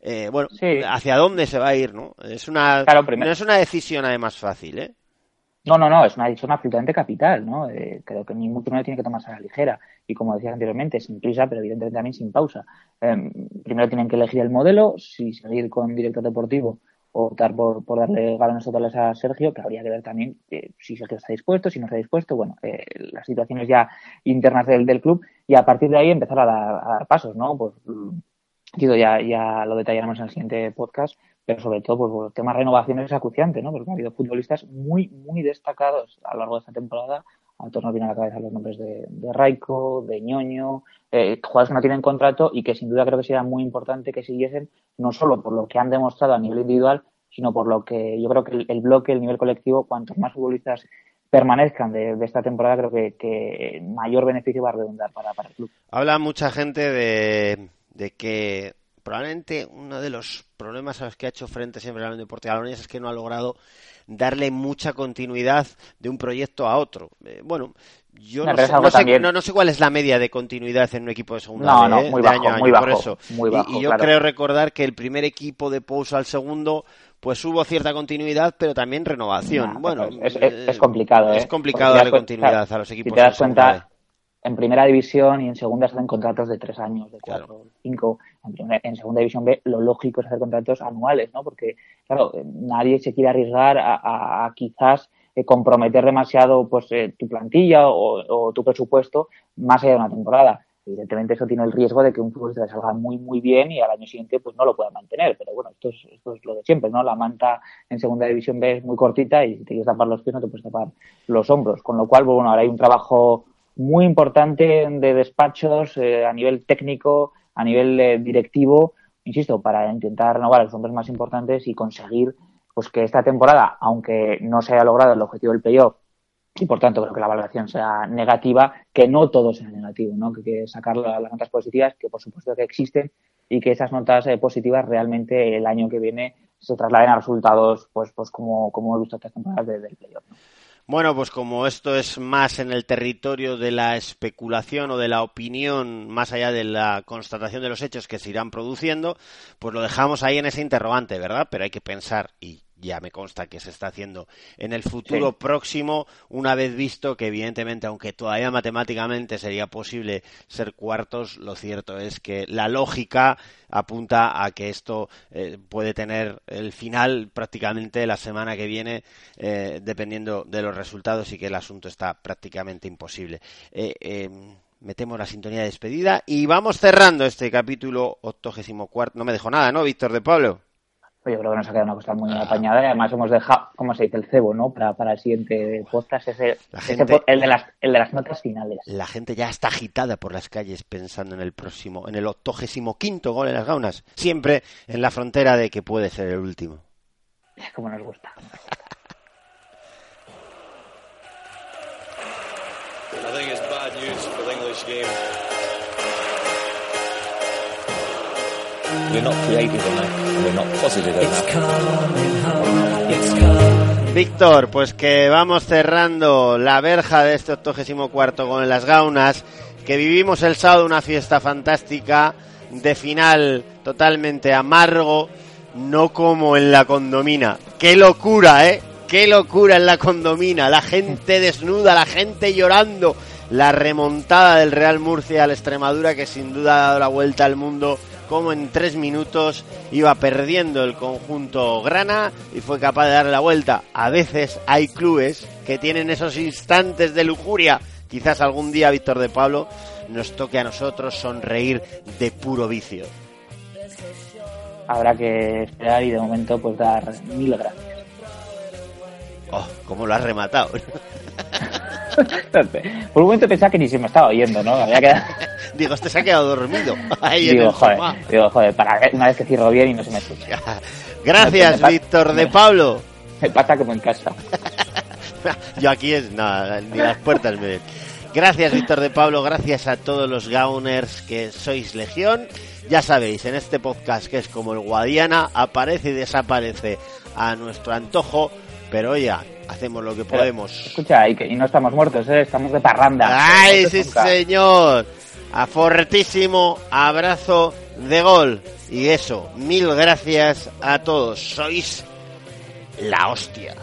Eh, bueno Sí. hacia dónde se va a ir no es una Claro, no es una decisión además fácil eh No, no, no, es una decisión absolutamente capital, ¿no? Eh, creo que ningún torneo tiene que tomarse a la ligera. Y como decía anteriormente, sin prisa, pero evidentemente también sin pausa. Eh, primero tienen que elegir el modelo, si seguir con director deportivo optar por, por darle galones totales a Sergio, que habría que ver también eh, si Sergio está dispuesto, si no está dispuesto, bueno, eh, las situaciones ya internas del, del club y a partir de ahí empezar a dar, a dar pasos, ¿no? Pues mm, ya, ya lo detallaremos en el siguiente podcast, pero sobre todo pues, el tema renovación es acuciante, ¿no? Porque ha habido futbolistas muy, muy destacados a lo largo de esta temporada. A todos nos vienen a la cabeza los nombres de, de Raico, de Ñoño, eh, jugadores que no tienen contrato y que sin duda creo que sería muy importante que siguiesen, no solo por lo que han demostrado a nivel individual, sino por lo que yo creo que el, bloque, el nivel colectivo, cuantos más futbolistas permanezcan de, esta temporada, creo que, mayor beneficio va a redundar para, el club. Habla mucha gente de que probablemente uno de los problemas a los que ha hecho frente siempre Unión Deportiva Logroñés es que no ha logrado darle mucha continuidad de un proyecto a otro. Eh, bueno, yo no sé, no, sé, no- no sé cuál es la media de continuidad en un equipo de segunda No, ¿eh? muy de bajo, año a año, muy por bajo, Y- bajo, y, yo claro. creo recordar que el primer equipo de Pouso al segundo pues hubo cierta continuidad, pero también renovación. Bueno, es, es- es complicado, ¿eh? es complicado darle continuidad a los Si equipos te das cuenta, en primera división y en segunda se hacen contratos de tres años, de cuatro, cinco. En, primera- en segunda división B lo lógico es hacer contratos anuales, ¿no? Porque, claro, eh, nadie se quiere arriesgar a, a- a quizás eh, comprometer demasiado pues eh, tu plantilla o, o tu presupuesto más allá de una temporada. Evidentemente eso tiene el riesgo de que un futbolista le salga muy muy bien y al año siguiente pues no lo pueda mantener. Pero bueno, esto es, esto es lo de siempre, ¿no? La manta en segunda división B es muy cortita y si te quieres tapar los pies no te puedes tapar los hombros. Con lo cual, pues, bueno, ahora hay un trabajo muy importante de despachos eh, a nivel técnico, a nivel eh, directivo, insisto, para intentar renovar los hombres más importantes y conseguir pues que esta temporada, aunque no se haya logrado el objetivo del playoff, y por tanto creo que la valoración sea negativa, que no todo sea negativo, ¿no? que que sacar la- las notas positivas, que por supuesto que existen, y que esas notas eh, positivas realmente el año que viene se trasladen a resultados pues pues como, como hemos visto estas temporadas de- del playoff. Bueno, pues como esto es más en el territorio de la especulación o de la opinión, más allá de la constatación de los hechos que se irán produciendo, pues lo dejamos ahí en ese interrogante, ¿verdad? Pero hay que pensar, y ya me consta que se está haciendo en el futuro Sí. próximo, una vez visto que evidentemente, aunque todavía matemáticamente sería posible ser cuartos, lo cierto es que la lógica apunta a que esto eh, puede tener el final prácticamente la semana que viene, eh, dependiendo de los resultados y que el asunto está prácticamente imposible. Eh, eh, metemos la sintonía de despedida y vamos cerrando este capítulo octogésimo cuarto. No me dejo nada, ¿no, Víctor de Pablo? Pues yo creo que nos ha quedado una cosa muy apañada y además hemos dejado, ¿cómo se dice? El cebo, ¿no? Para, para el siguiente podcast, ese, el, de las, el de las notas finales. La gente ya está agitada por las calles pensando en el próximo, en el octogésimo quinto gol en las gaunas, siempre en la frontera de que puede ser el último. Como nos gusta. I think it's bad news for the English game. We're not creative enough. We're not positive enough. Víctor, pues que vamos cerrando la verja de este octogésimo cuarto gol en las gaunas, que vivimos el sábado una fiesta fantástica de final totalmente amargo, no como en la condomina. ¡Qué locura, eh! ¡Qué locura en la condomina! La gente desnuda, la gente llorando. La remontada del Real Murcia al Extremadura que sin duda ha dado la vuelta al mundo como en tres minutos iba perdiendo el conjunto grana y fue capaz de darle la vuelta. A veces hay clubes que tienen esos instantes de lujuria. Quizás algún día, Víctor de Pablo, nos toque a nosotros sonreír de puro vicio. Habrá que esperar y de momento pues dar mil gracias. Oh, cómo lo has rematado. Por un momento pensaba que ni se me estaba oyendo, ¿no? Había quedado... Digo, este se ha quedado dormido. Ahí en digo, el joder, digo, joder, para una vez que cierro bien y no se me escucha. Gracias, pasa- Víctor de Pablo. Me pasa como en casa. Yo aquí es nada, ni las puertas me ven. Gracias, Víctor de Pablo. Gracias a todos los Gauners que sois legión. Ya sabéis, en este podcast que es como el Guadiana, aparece y desaparece a nuestro antojo, pero ya hacemos lo que Pero, podemos. Escucha, y, que, y no estamos muertos, ¿eh? estamos de parranda. ¡Ay, sí, nunca. señor! A fortísimo abrazo de gol. Y eso, mil gracias a todos. Sois la hostia.